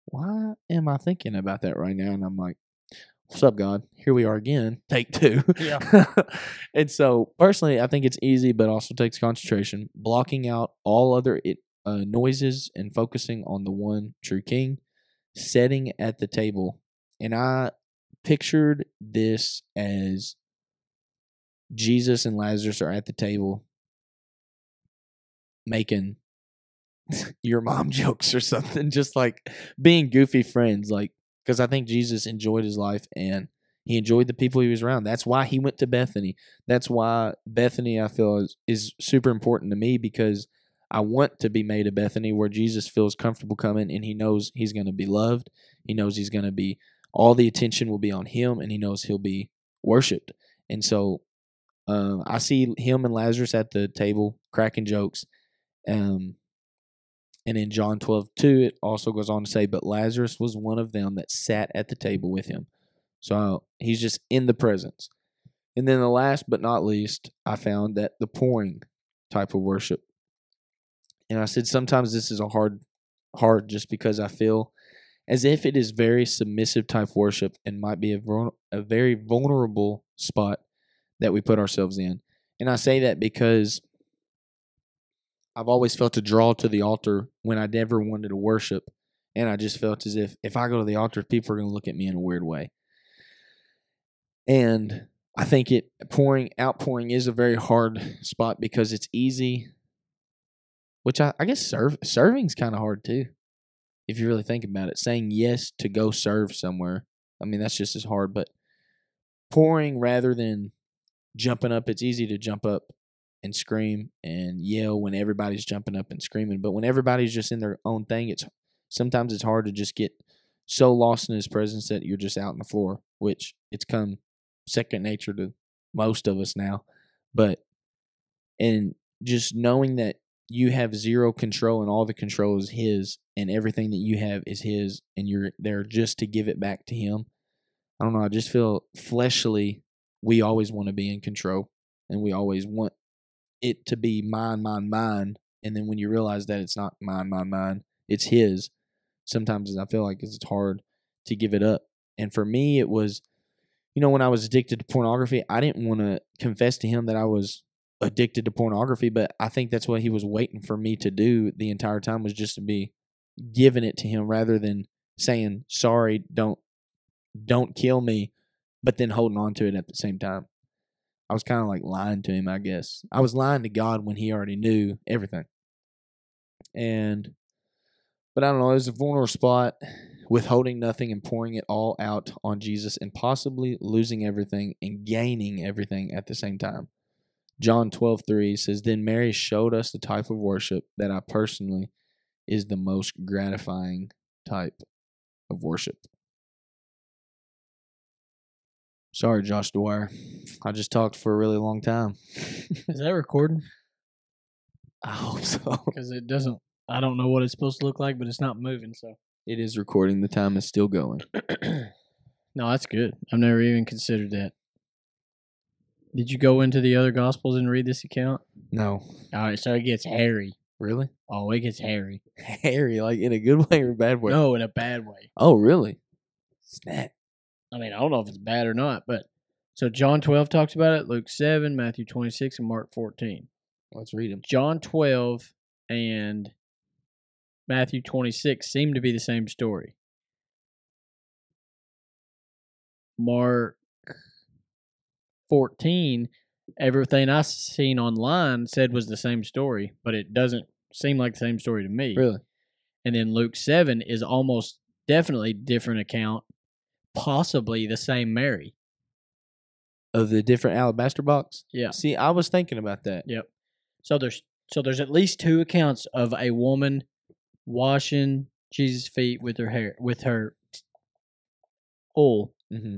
why am I thinking about that right now? And I'm like, what's up, God? Here we are again, take two. Yeah. and so, personally, I think it's easy, but also takes concentration. Blocking out all other it, uh, noises and focusing on the one true King. Setting at the table, and I pictured this as Jesus and Lazarus are at the table making your mom jokes or something, just like being goofy friends, like because I think Jesus enjoyed his life and he enjoyed the people he was around. That's why he went to Bethany. That's why Bethany I feel is, is super important to me because I want to be made a Bethany where Jesus feels comfortable coming and he knows he's going to be loved. He knows he's going to be all the attention will be on him and he knows he'll be worshiped. And so um, I see him and Lazarus at the table cracking jokes. Um, and in John 12, 2, it also goes on to say, But Lazarus was one of them that sat at the table with him. So he's just in the presence. And then the last but not least, I found that the pouring type of worship. And I said sometimes this is a hard, hard just because I feel as if it is very submissive type worship and might be a, a very vulnerable spot that we put ourselves in. And I say that because I've always felt a draw to the altar when I never wanted to worship. and I just felt as if if I go to the altar, people are going to look at me in a weird way. And I think it pouring outpouring is a very hard spot because it's easy, which I, I guess serve serving's kind of hard too, if you really think about it. Saying yes to go serve somewhere, I mean that's just as hard. But pouring rather than jumping up, it's easy to jump up and scream and yell when everybody's jumping up and screaming. But when everybody's just in their own thing, it's sometimes it's hard to just get so lost in his presence that you're just out on the floor, which it's come second nature to most of us now. But and just knowing that you have zero control and all the control is his and everything that you have is his and you're there just to give it back to him. I don't know, I just feel fleshly we always want to be in control and we always want it to be mine, mine, mine. And then when you realize that it's not mine, mine, mine, it's his, sometimes I feel like it's hard to give it up. And for me, it was, you know, when I was addicted to pornography, I didn't want to confess to him that I was addicted to pornography, but I think that's what he was waiting for me to do the entire time was just to be giving it to him rather than saying, sorry, don't, don't kill me, but then holding on to it at the same time. I was kind of like lying to him, I guess. I was lying to God when he already knew everything. And, but I don't know, it was a vulnerable spot, withholding nothing and pouring it all out on Jesus and possibly losing everything and gaining everything at the same time. John 12, 3 says, Then Mary showed us the type of worship that I personally is the most gratifying type of worship. Sorry, Josh Dwyer. I just talked for a really long time. Is that recording? I hope so. Because it doesn't. I don't know what it's supposed to look like, but it's not moving. So It is recording. The time is still going. no, that's good. I've never even considered that. Did you go into the other gospels and read this account? No. All right, so it gets hairy. Really? Oh, it gets hairy. Hairy, like in a good way or a bad way? No, in a bad way. Oh, really? Snap. I mean, I don't know if it's bad or not, but so John 12 talks about it, Luke 7, Matthew 26, and Mark 14. Let's read them. John 12 and Matthew 26 seem to be the same story. Mark 14, everything I've seen online said was the same story, but it doesn't seem like the same story to me. Really? And then Luke 7 is almost definitely different account, possibly the same Mary. Of the different alabaster box? Yeah. See, I was thinking about that. Yep. So there's so there's at least two accounts of a woman washing Jesus' feet with her hair with her oil. Mm-hmm.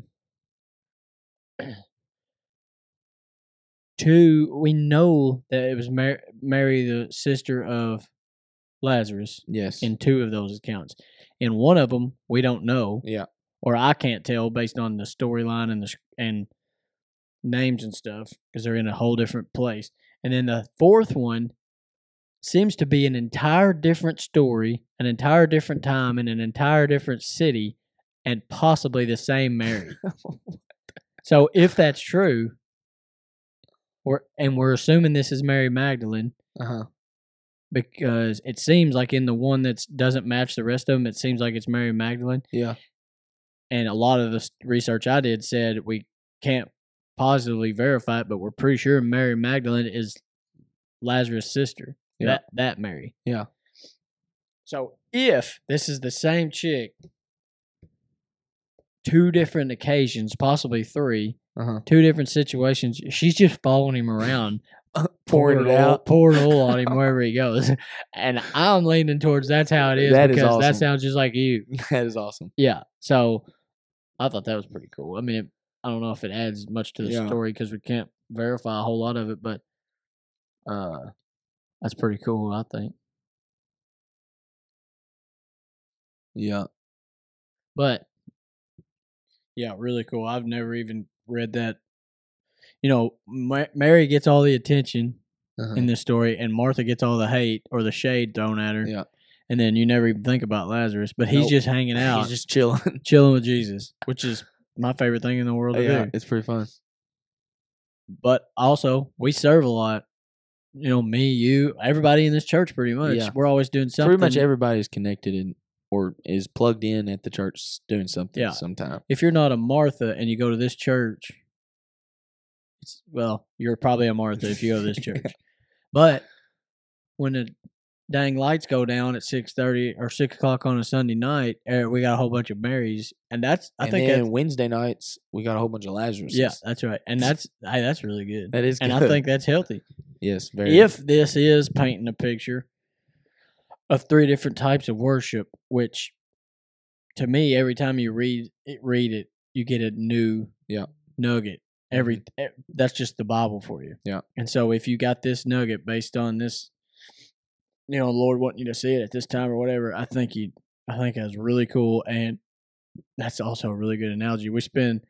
Two, we know that it was Mary, Mary, the sister of Lazarus, Yes. in two of those accounts. In one of them, we don't know, yeah. Or I can't tell based on the storyline and the and names and stuff because they're in a whole different place. And then the fourth one seems to be an entire different story, an entire different time, in an entire different city, and possibly the same Mary. so if that's true, we're and we're assuming this is Mary Magdalene uh huh. because it seems like in the one that doesn't match the rest of them, it seems like it's Mary Magdalene. Yeah. And a lot of the research I did said we can't positively verify it, but we're pretty sure Mary Magdalene is Lazarus' sister. Yeah. That that Mary. Yeah. So if this is the same chick, two different occasions, possibly three, Uh huh. two different situations, she's just following him around, Pouring it out. pouring oil on him wherever he goes. And I'm leaning towards that's how it is That is because that awesome. sounds just like you. that is awesome. Yeah. So I thought that was pretty cool. I mean, it, I don't know if it adds much to the Yeah. story because we can't verify a whole lot of it, but uh, that's pretty cool. I think. Yeah. But yeah, really cool. I've never even read that. You know, Ma- Mary gets all the attention Uh-huh. in this story, and Martha gets all the hate or the shade thrown at her. Yeah. And then you never even think about Lazarus, but he's Nope. just hanging out, He's just chilling. chilling with Jesus, which is my favorite thing in the world to yeah. do. It's pretty fun. But also, we serve a lot. You know, me, you, everybody in this church, pretty much. Yeah. We're always doing something. Pretty much everybody is connected in or is plugged in at the church doing something Yeah. sometime. if you're not a Martha and you go to this church, it's well, you're probably a Martha if you go to this church. But when the dang lights go down at six thirty or six o'clock on a Sunday night, eh, we got a whole bunch of Marys, and that's I and think then that's Wednesday nights we got a whole bunch of Lazarus. yeah, that's right, and that's hey, that's really good, that is and I think that's healthy. yes, very. If this is painting a picture of three different types of worship, which to me, every time you read it, read it, you get a new Yeah. nugget. Every eh, that's just the Bible for you. Yeah. And so if you got this nugget based on this, you know, Lord wanting you to see it at this time or whatever, I think you, I think that's really cool, and that's also a really good analogy. We spend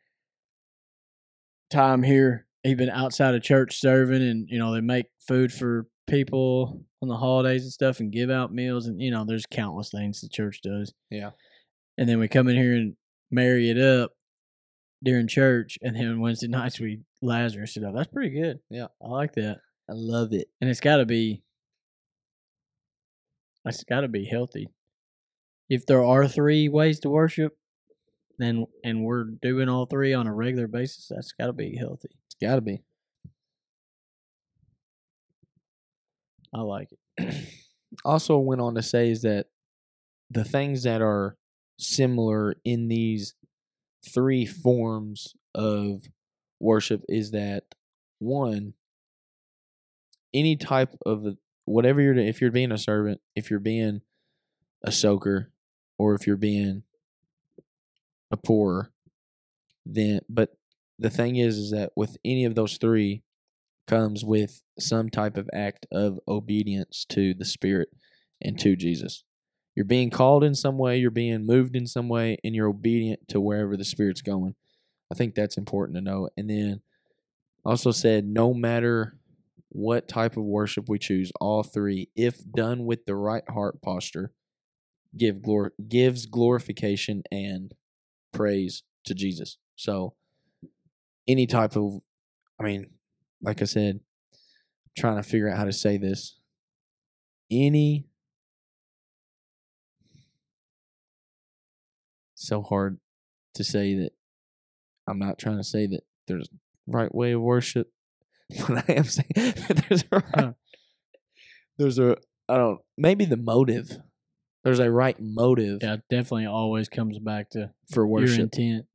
time here, even outside of church, serving, and you know they make food for people on the holidays and stuff, and give out meals, and you know there's countless things the church does. Yeah. And then we come in here and Mary it up during church, and then Wednesday nights we Lazarus it up. That's pretty good. Yeah. I like that, I love it. and it's got to be. It's got to be healthy. If there are three ways to worship, then and we're doing all three on a regular basis, that's got to be healthy. It's got to be. I like it. also went on to say is that the things that are similar in these three forms of worship is that one any type of whatever you're if you're being a servant if you're being a soaker or if you're being a pourer then but the thing is is that with any of those three comes with some type of act of obedience to the Spirit and to Jesus. You're being called in some way, you're being moved in some way, and you're obedient to wherever the Spirit's going. I think that's important to know. And then also said, no matter what type of worship we choose, all three, if done with the right heart posture, give glor- gives glorification and praise to Jesus. So any type of I mean, like I said, trying to figure out how to say this. Any so hard to say that I'm not trying to say that there's right way of worship, but I am saying there's a right, there's a I don't maybe the motive. There's a right motive Yeah, definitely always comes back to for your worship. intent.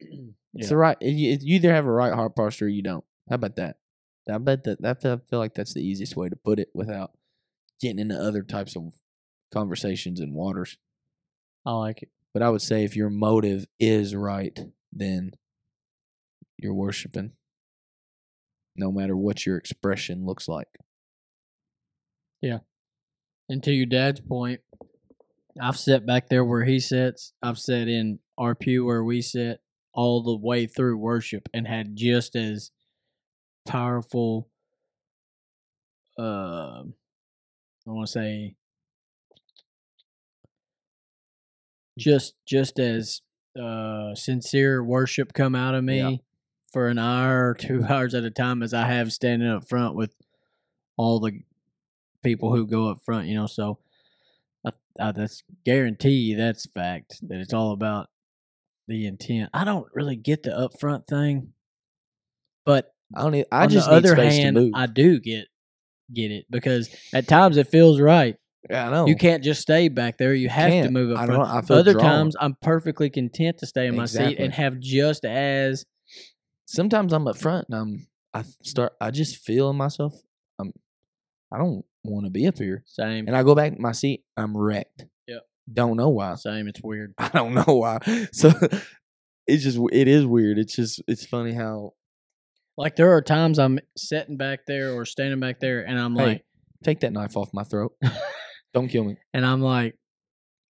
It's Yeah. the right. You, you either have a right heart posture or you don't. How about that? I bet that that I feel like that's the easiest way to put it without getting into other types of conversations and waters. I like it. But I would say if your motive is right, then you're worshiping. No matter what your expression looks like. Yeah. And to your dad's point, I've sat back there where he sits. I've sat in our pew where we sit all the way through worship and had just as powerful uh I want to say just just as uh sincere worship come out of me Yeah. For an hour or two hours at a time as I have standing up front with all the people who go up front, you know. So I, I, that's guarantee that's fact that it's all about the intent. I don't really get the up front thing, but I don't. I on just the other hand. I do get get it because at times it feels right. yeah, I know. You can't just stay back there. You have to can't. move up I front. don't. I feel Other drawn. times I'm perfectly content to stay in my seat and have just as sometimes I'm up front and I'm I mm-hmm. start I just feel myself I'm I don't want to be up here. same And I go back to my seat, I'm wrecked. Yep. Don't know why. same. It's weird. I don't know why. So it's just it is weird. It's just it's funny how Like there are times I'm sitting back there or standing back there and I'm Hey. like take that knife off my throat. don't kill me. and I'm like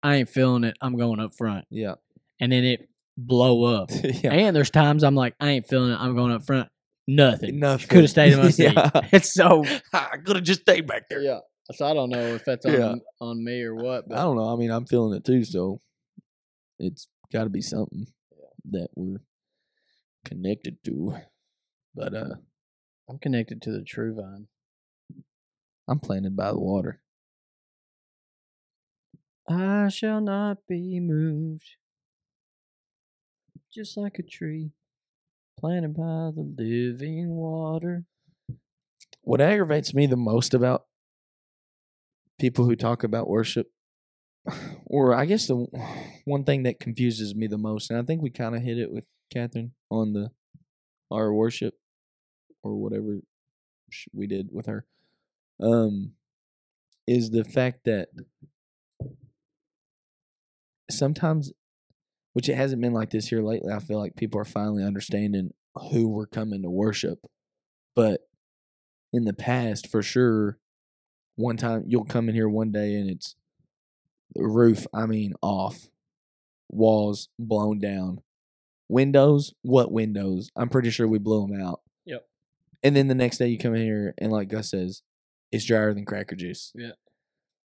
I ain't feeling it. I'm going up front. Yeah. And then it blow up. yeah. And there's times I'm like I ain't feeling it. I'm going up front. Nothing. Nothing. Could have stayed in my seat. Yeah. It's so I could have just stayed back there. yeah. So I don't know if that's on Yeah. on me or what, but I don't know. I mean, I'm feeling it too, so it's got to be something that we're connected to. But uh I'm connected to the true vine. I'm planted by the water. I shall not be moved. Just like a tree planted by the living water. What aggravates me the most about people who talk about worship, or I guess the one thing that confuses me the most, and I think we kind of hit it with Catherine on the our worship or whatever we did with her, um, is the fact that sometimes, which it hasn't been like this here lately, I feel like people are finally understanding who we're coming to worship, but in the past, for sure, one time you'll come in here one day and it's the roof, I mean, off, walls blown down, windows. What windows? I'm pretty sure we blew them out. Yep. And then the next day you come in here and like Gus says, it's drier than cracker juice. Yeah.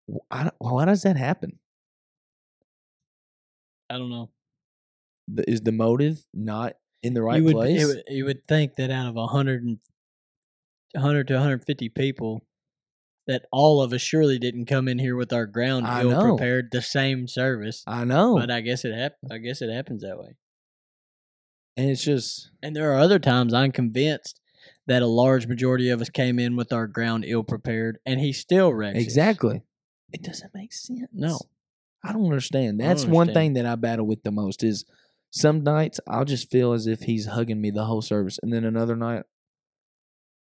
Wh- why does that happen? I don't know. The- Is the motive not in the right you would, place? would you would think that out of a hundred and hundred to 150 people, that all of us surely didn't come in here with our ground ill prepared the same service. I know, But I guess it hap- I guess it happens that way. and it's just And there are other times I'm convinced that a large majority of us came in with our ground ill prepared, and he still wrecks us. exactly. It doesn't make sense. No. I don't understand. I don't That's one thing that I battle with the most is some nights I'll just feel as if he's hugging me the whole service, and then another night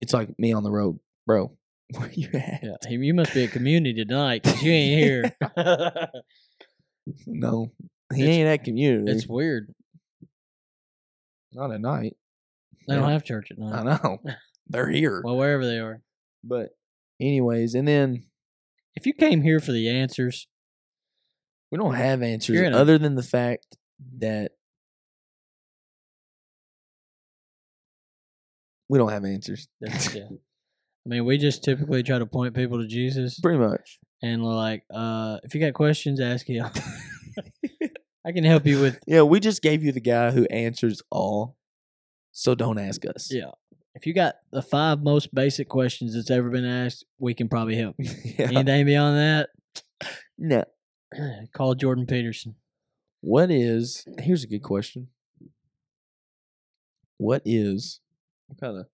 it's like me on the road, bro. Where you at? Yeah, you must be a community tonight 'cause you ain't here. No, he It's- ain't at community. it's weird. not at night. They don't have church at night. I know they're here, Well, wherever they are. but anyways, and then If you came here for the answers, we don't have answers You're a- other than the fact that we don't have answers. that's, yeah. I mean, we just typically try to point people to Jesus, Pretty much. and we're like, uh, if you got questions, ask him. I can help you with. Yeah, we just gave you the guy who answers all. So don't ask us. Yeah. If you got the five most basic questions that's ever been asked, we can probably help. you. Yeah. Anything beyond that, No. call Jordan Peterson. What is here's a good question. What is I'm kind of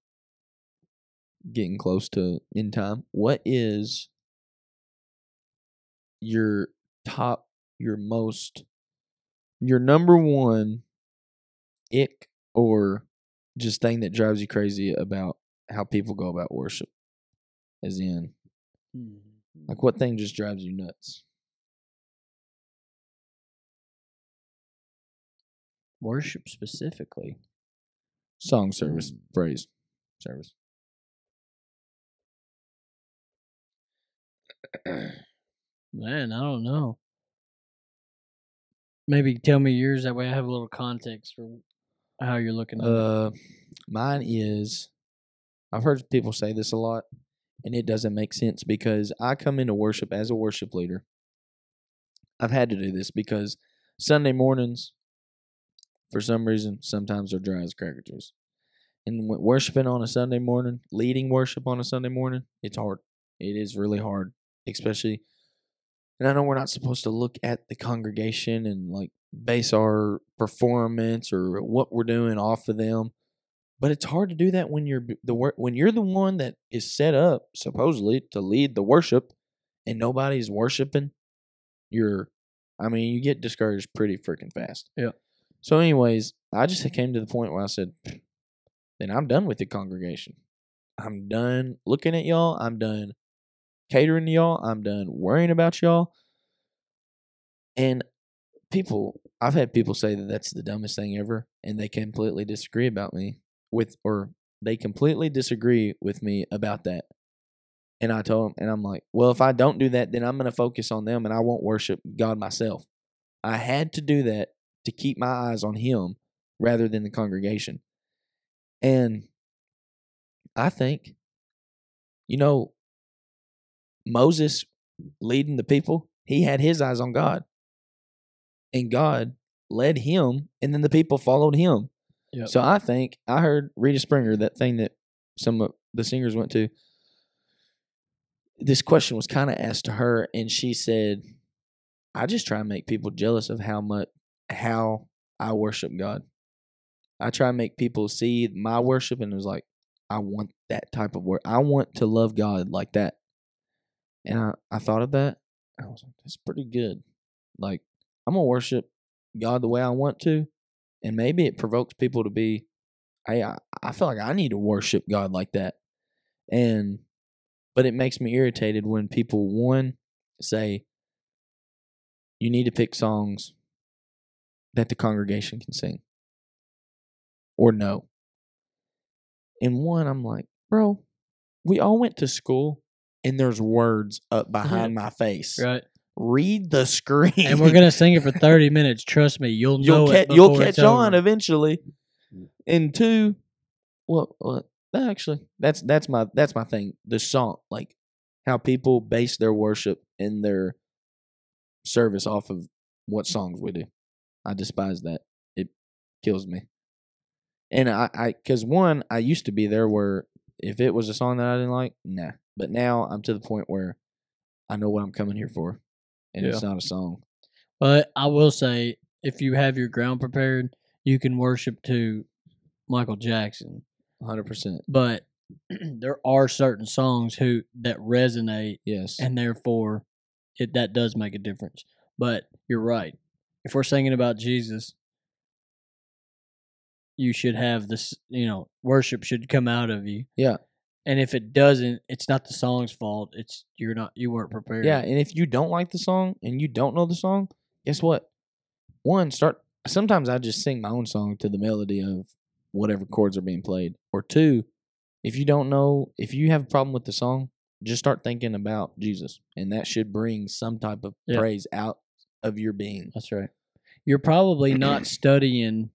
getting close to in time. What is your top your most your number one ick or just thing that drives you crazy about how people go about worship? As in hmm. like what thing just drives you nuts? Worship specifically. Song service, praise service. Man, I don't know. Maybe tell me yours. That way I have a little context for how you're looking at it. Uh, mine is. I've heard people say this a lot, and it doesn't make sense because I come into worship as a worship leader. I've had to do this because Sunday mornings, for some reason, sometimes they're dry as cracker juice. And worshiping on a Sunday morning, leading worship on a Sunday morning, it's hard. It is really hard, especially. And I know we're not supposed to look at the congregation and like base our performance or what we're doing off of them, but it's hard to do that when you're the when you're the one that is set up supposedly to lead the worship, and nobody's worshiping. You're, I mean, you get discouraged pretty freaking fast. Yeah. So, anyways, I just came to the point where I said, then I'm done with the congregation. I'm done looking at y'all. I'm done catering to y'all. I'm done worrying about y'all. And people, I've had people say that that's the dumbest thing ever, and they completely disagree about me with, or they completely disagree with me about that. And I told them, and I'm like, well, if I don't do that, then I'm going to focus on them and I won't worship God myself. I had to do that to keep my eyes on Him rather than the congregation. And I think, you know, Moses leading the people, he had his eyes on God. And God led him, and then the people followed him. Yep. So I think I heard Rita Springer, that thing that some of the singers went to. This question was kind of asked to her, and she said, I just try and make people jealous of how much how I worship God. I try and make people see my worship and it's like I want that type of work. I want to love God like that. And I, I thought of that. I was like, that's pretty good. Like, I'm gonna worship God the way I want to. And maybe it provokes people to be, hey, I, I feel like I need to worship God like that. And but it makes me irritated when people one say you need to pick songs that the congregation can sing or no. And one, I'm like, bro, we all went to school and there's words up behind uh-huh. my face. Right. Read the screen. And we're gonna sing it for thirty minutes. Trust me, you'll you'll, it. ca- you'll before it's catch on over. eventually. And two, well, uh, well, actually, that's that's my that's my thing. The song, like how people base their worship and their service off of what songs we do. I despise that. It kills me. And I, I, cause one, I used to be there where if it was a song that I didn't like, nah. But now I'm to the point where I know what I'm coming here for, and it's not a song. But I will say, if you have your ground prepared, you can worship to Michael Jackson. 100. percent But there are certain songs who that resonate, Yes. and therefore, it that does make a difference. But you're right. If we're singing about Jesus, you should have this. You know, worship should come out of you. Yeah. And if it doesn't, it's not the song's fault. It's you're not you weren't prepared. Yeah, and if you don't like the song and you don't know the song, guess what? One, start. Sometimes I just sing my own song to the melody of whatever chords are being played. Or two, if you don't know, if you have a problem with the song, just start thinking about Jesus, and that should bring some type of Yeah. praise out of your being. That's right. You're probably not studying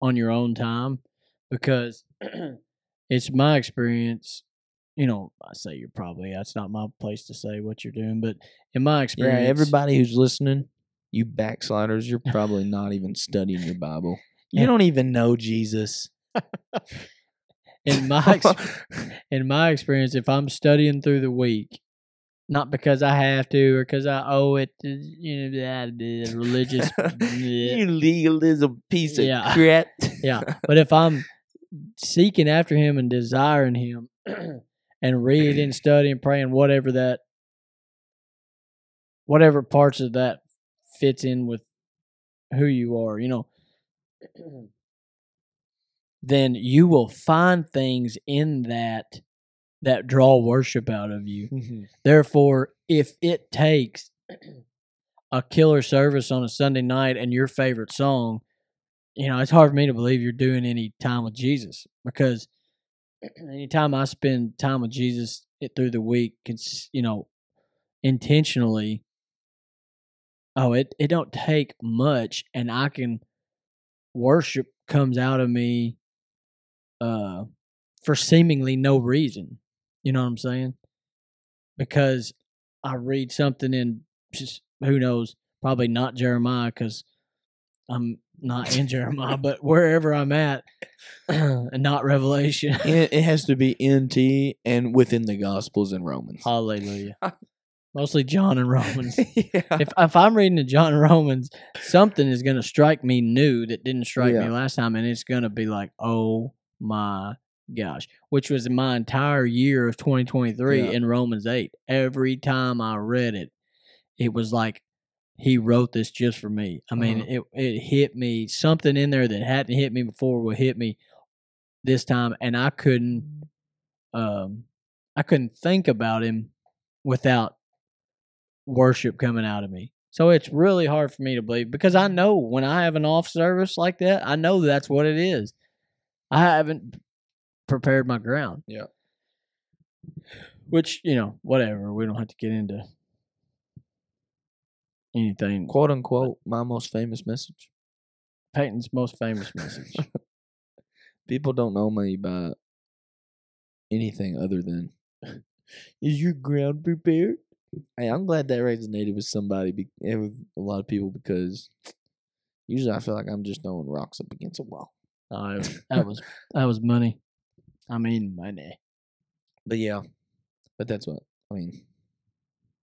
on your own time because it's my experience. You know, I say you're probably, that's not my place to say what you're doing, but in my Yeah, experience, everybody who's listening, you backsliders, you're probably not even studying your Bible. You Yeah. don't even know Jesus. in my ex- in my experience, if I'm studying through the week, not because I have to or because I owe it to you know blah, religious, you legalism piece of Yeah. crap. yeah. But if I'm seeking after Him and desiring Him, and reading, studying, praying, whatever that, whatever parts of that fits in with who you are, you know, then you will find things in that that draw worship out of you. Therefore, if it takes a killer service on a Sunday night and your favorite song, you know, it's hard for me to believe you're doing any time with Jesus because anytime I spend time with Jesus it, through the week, it's, you know, intentionally, oh, it, it don't take much and I can worship comes out of me uh for seemingly no reason. You know what I'm saying? Because I read something in just who knows, probably not Jeremiah because I'm not in Jeremiah, but wherever I'm at, and not Revelation. it, it has to be NT and within the Gospels and Romans. Hallelujah. Mostly John and Romans. yeah. If if I'm reading the John and Romans, something is going to strike me new that didn't strike me last time, and it's going to be like, oh my gosh, which was my entire year of 2023 Yeah. in Romans 8. Every time I read it, it was like he wrote this just for me. I mean, Uh-huh. it it hit me something in there that hadn't hit me before will hit me this time, and I couldn't um I couldn't think about him without worship coming out of me. So it's really hard for me to believe because I know when I have an off service like that, I know that's what it is. I haven't prepared my ground. Yeah. Which, you know, whatever. We don't have to get into anything. quote unquote my most famous message. Peyton's most famous message. People don't know me by anything other than is your ground prepared? Hey, I'm glad that resonated with somebody, be- with a lot of people, because usually I feel like I'm just throwing rocks up against a wall. Uh, that was that was money. I mean money. But yeah, but that's what I mean.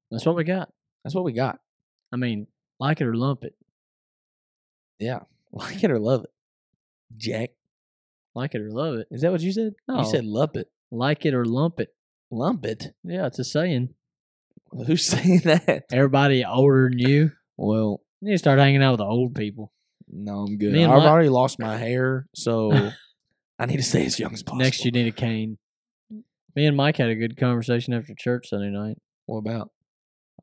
That's what we got. That's what we got. I mean, Like it or lump it. Yeah. Like it or love it. Jack. Like it or love it. Is that what you said? No. You said lump it. Like it or lump it. Lump it. Yeah, it's a saying. Who's saying that? Everybody older than you, Well, you need to start hanging out with the old people. no, I'm good. I've my- already lost my hair, so I need to stay as young as possible. Next, you need a cane. Me and Mike had a good conversation after church Sunday night. What about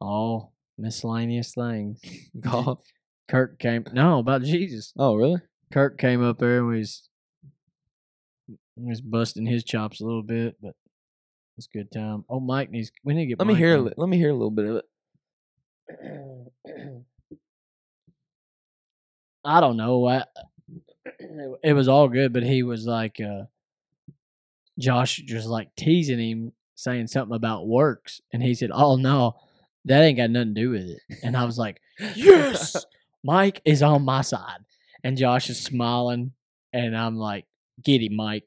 All miscellaneous things. golf? Kurt came. No, about Jesus. Oh, really? Kurt came up there and was was busting his chops a little bit, but it's a good time. Oh, Mike needs. We need to get. Let me hear. a on. li- Let me hear a little bit of it. I don't know. I, it was all good, but he was like, uh, Josh just like teasing him, saying something about works, and he said, "Oh no, that ain't got nothing to do with it." And I was like, "Yes, Mike is on my side," and Josh is smiling, and I'm like, "Get him, Mike,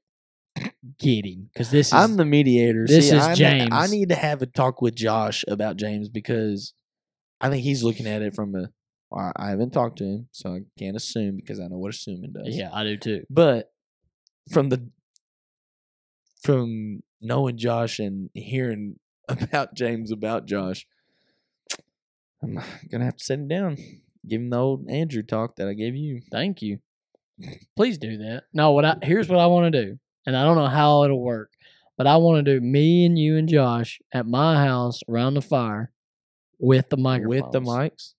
get him," because this is I'm the mediator. this See, is I ne- James. I need to have a talk with Josh about James because I think he's looking at it from a. I I haven't talked to him, so I can't assume because I know what assuming does. yeah, I do too. But from the from knowing Josh and hearing about James about Josh, I'm gonna have to sit him down, give him the old Andrew talk that I gave you. Thank you. Please do that. No, what I here's what I want to do, and I don't know how it'll work, but I want to do me and you and Josh at my house around the fire with the microphones. with the mics.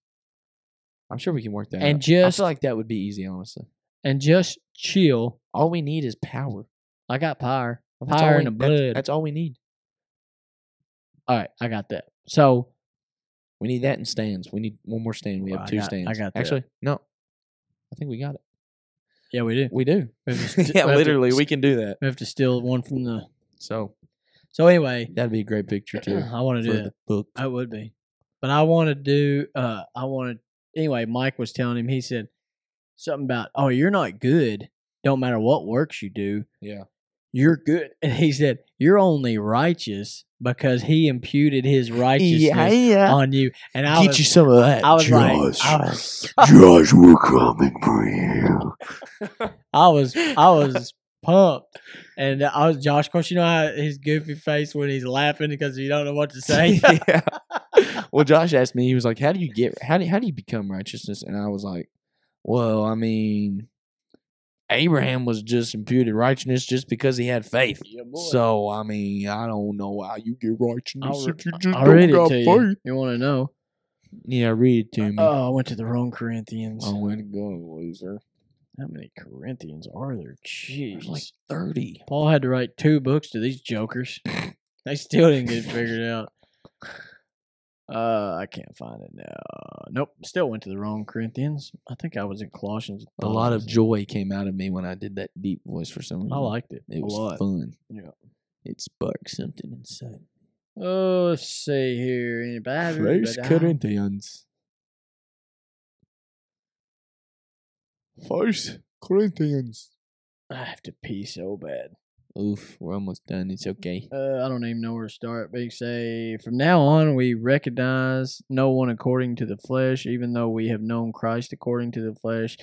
I'm sure we can work that And out. I just- feel like that would be easy, honestly. and just chill. All we need is power. I got power, That's all power we- in the that's- blood. That's all we need. All right, I got that. So We need that in stands. We need one more stand. We have I two got- I stands. got that. Actually, no. I think we got it. yeah, we do. We do. We have to st- yeah, we have to literally, we can do that. We have to steal one from the. So So anyway, that'd be a great picture too. I want to for do the book. I would be. But I want to do uh I want to anyway, Mike was telling him he said something about, "Oh, you're not good. Don't matter what works you do. Yeah. You're good." And he said, "You're only righteous because he imputed his righteousness yeah. on you." And I Get was you some of that, I was like Josh. I was, Josh, we're coming for you. I was I was pumped. And I was Josh, of course, you know how his goofy face when he's laughing because you don't know what to say. yeah. Well, Josh asked me. He was like, "How do you get? How do how do you become righteousness?" And I was like, "Well, I mean, Abraham was just imputed righteousness just because he had faith. Yeah. So I mean, I don't know how you get righteousness if you just I'll don't read it got to you. faith. You want to know? Yeah, read it to uh, me. Oh, I went to the wrong Corinthians. oh, way to go, loser! How many Corinthians are there? Jeez. There's like thirty. Paul had to write two books to these jokers. they still didn't get it figured out. Uh, I can't find it now. Nope, still went to the wrong Corinthians. I think I was in Colossians. A lot of joy came out of me when I did that deep voice for some reason. I liked it. it. a Was lot. fun. Yeah. It sparked something inside. Oh, let's see here. Anybody? First Corinthians. First Corinthians. I have to pee so bad. Oof, we're almost done. It's okay. Uh, I don't even know where to start. You say, from now on, we recognize no one according to the flesh, even though we have known Christ according to the flesh.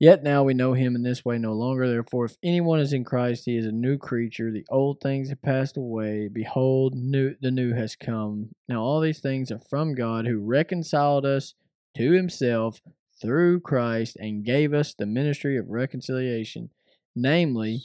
Yet now we know him in this way no longer. Therefore, if anyone is in Christ, he is a new creature. The old things have passed away. Behold, new the new has come. Now all these things are from God, who reconciled us to himself through Christ and gave us the ministry of reconciliation, namely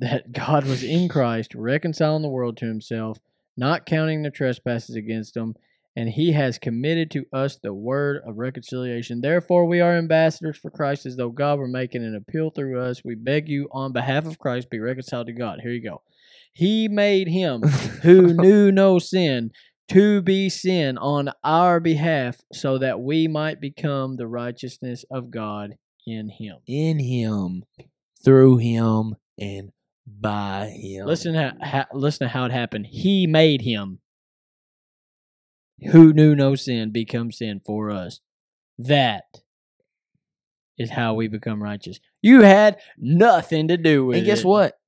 that God was in Christ, reconciling the world to himself, not counting the trespasses against them, and he has committed to us the word of reconciliation. Therefore, we are ambassadors for Christ as though God were making an appeal through us. We beg you, on behalf of Christ, be reconciled to God. Here you go. He made him who knew no sin to be sin on our behalf so that we might become the righteousness of God in him. in him, through him, and by him. Listen, how, how, listen to how it happened. He made him who knew no sin become sin for us. That is how we become righteous. You had nothing to do with it. And guess what?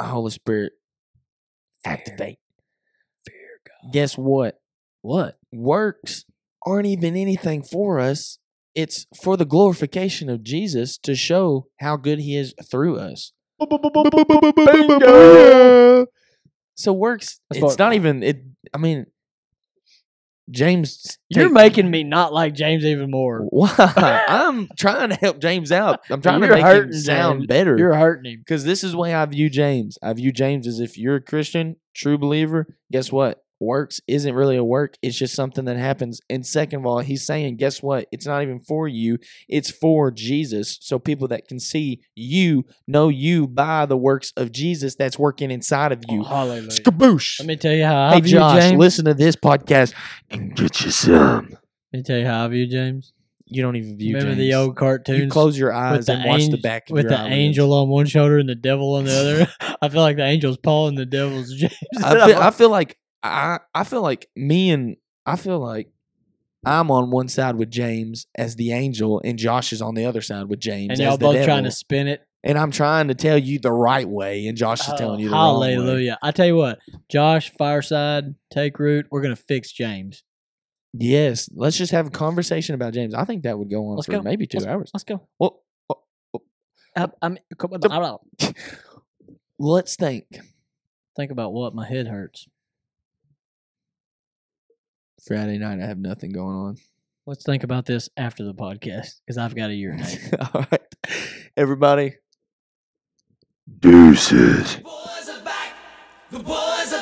Holy Spirit, activate. Fear God. Guess what? What? Works aren't even anything for us. It's for the glorification of Jesus to show how good he is through us. So works. That's it's what- not even it. I mean, James. You're take- making me not like James even more. Why? I'm trying to help James out. I'm trying to You're make hurting him sound James. better. You're hurting him. Because this is the way I view James. I view James as if you're a Christian, true believer. Guess what? Works isn't really a work. It's just something that happens. And second of all, he's saying, guess what? It's not even for you. It's for Jesus. So people that can see you know you by the works of Jesus that's working inside of you. Oh, hallelujah. Skaboosh. Let me tell you how I Hey view Josh, James. listen to this podcast and get you some. Let me tell you how I view James. You don't even view Remember James. the old cartoons? You close your eyes and watch the back of with the eyelids. angel on one shoulder and the devil on the other. I feel like the angel's Paul and the devil's James. I feel, I feel like I I feel like me and I feel like I'm on one side with James as the angel, and Josh is on the other side with James. and y'all both devil. trying to spin it. And I'm trying to tell you the right way, and Josh is oh, telling Oh, you the wrong way. hallelujah. I tell you what, Josh, Fireside, take root. We're gonna fix James. Yes, let's just have a conversation about James. I think that would go on Let's for go. maybe 2 Let's- hours. Let's go. Well, I, I mean, come on, The- let's think. think about what my head hurts. Friday night, I have nothing going on. Let's think about this after the podcast because I've got a urinate. All right, everybody. Deuces. The boys are back. The boys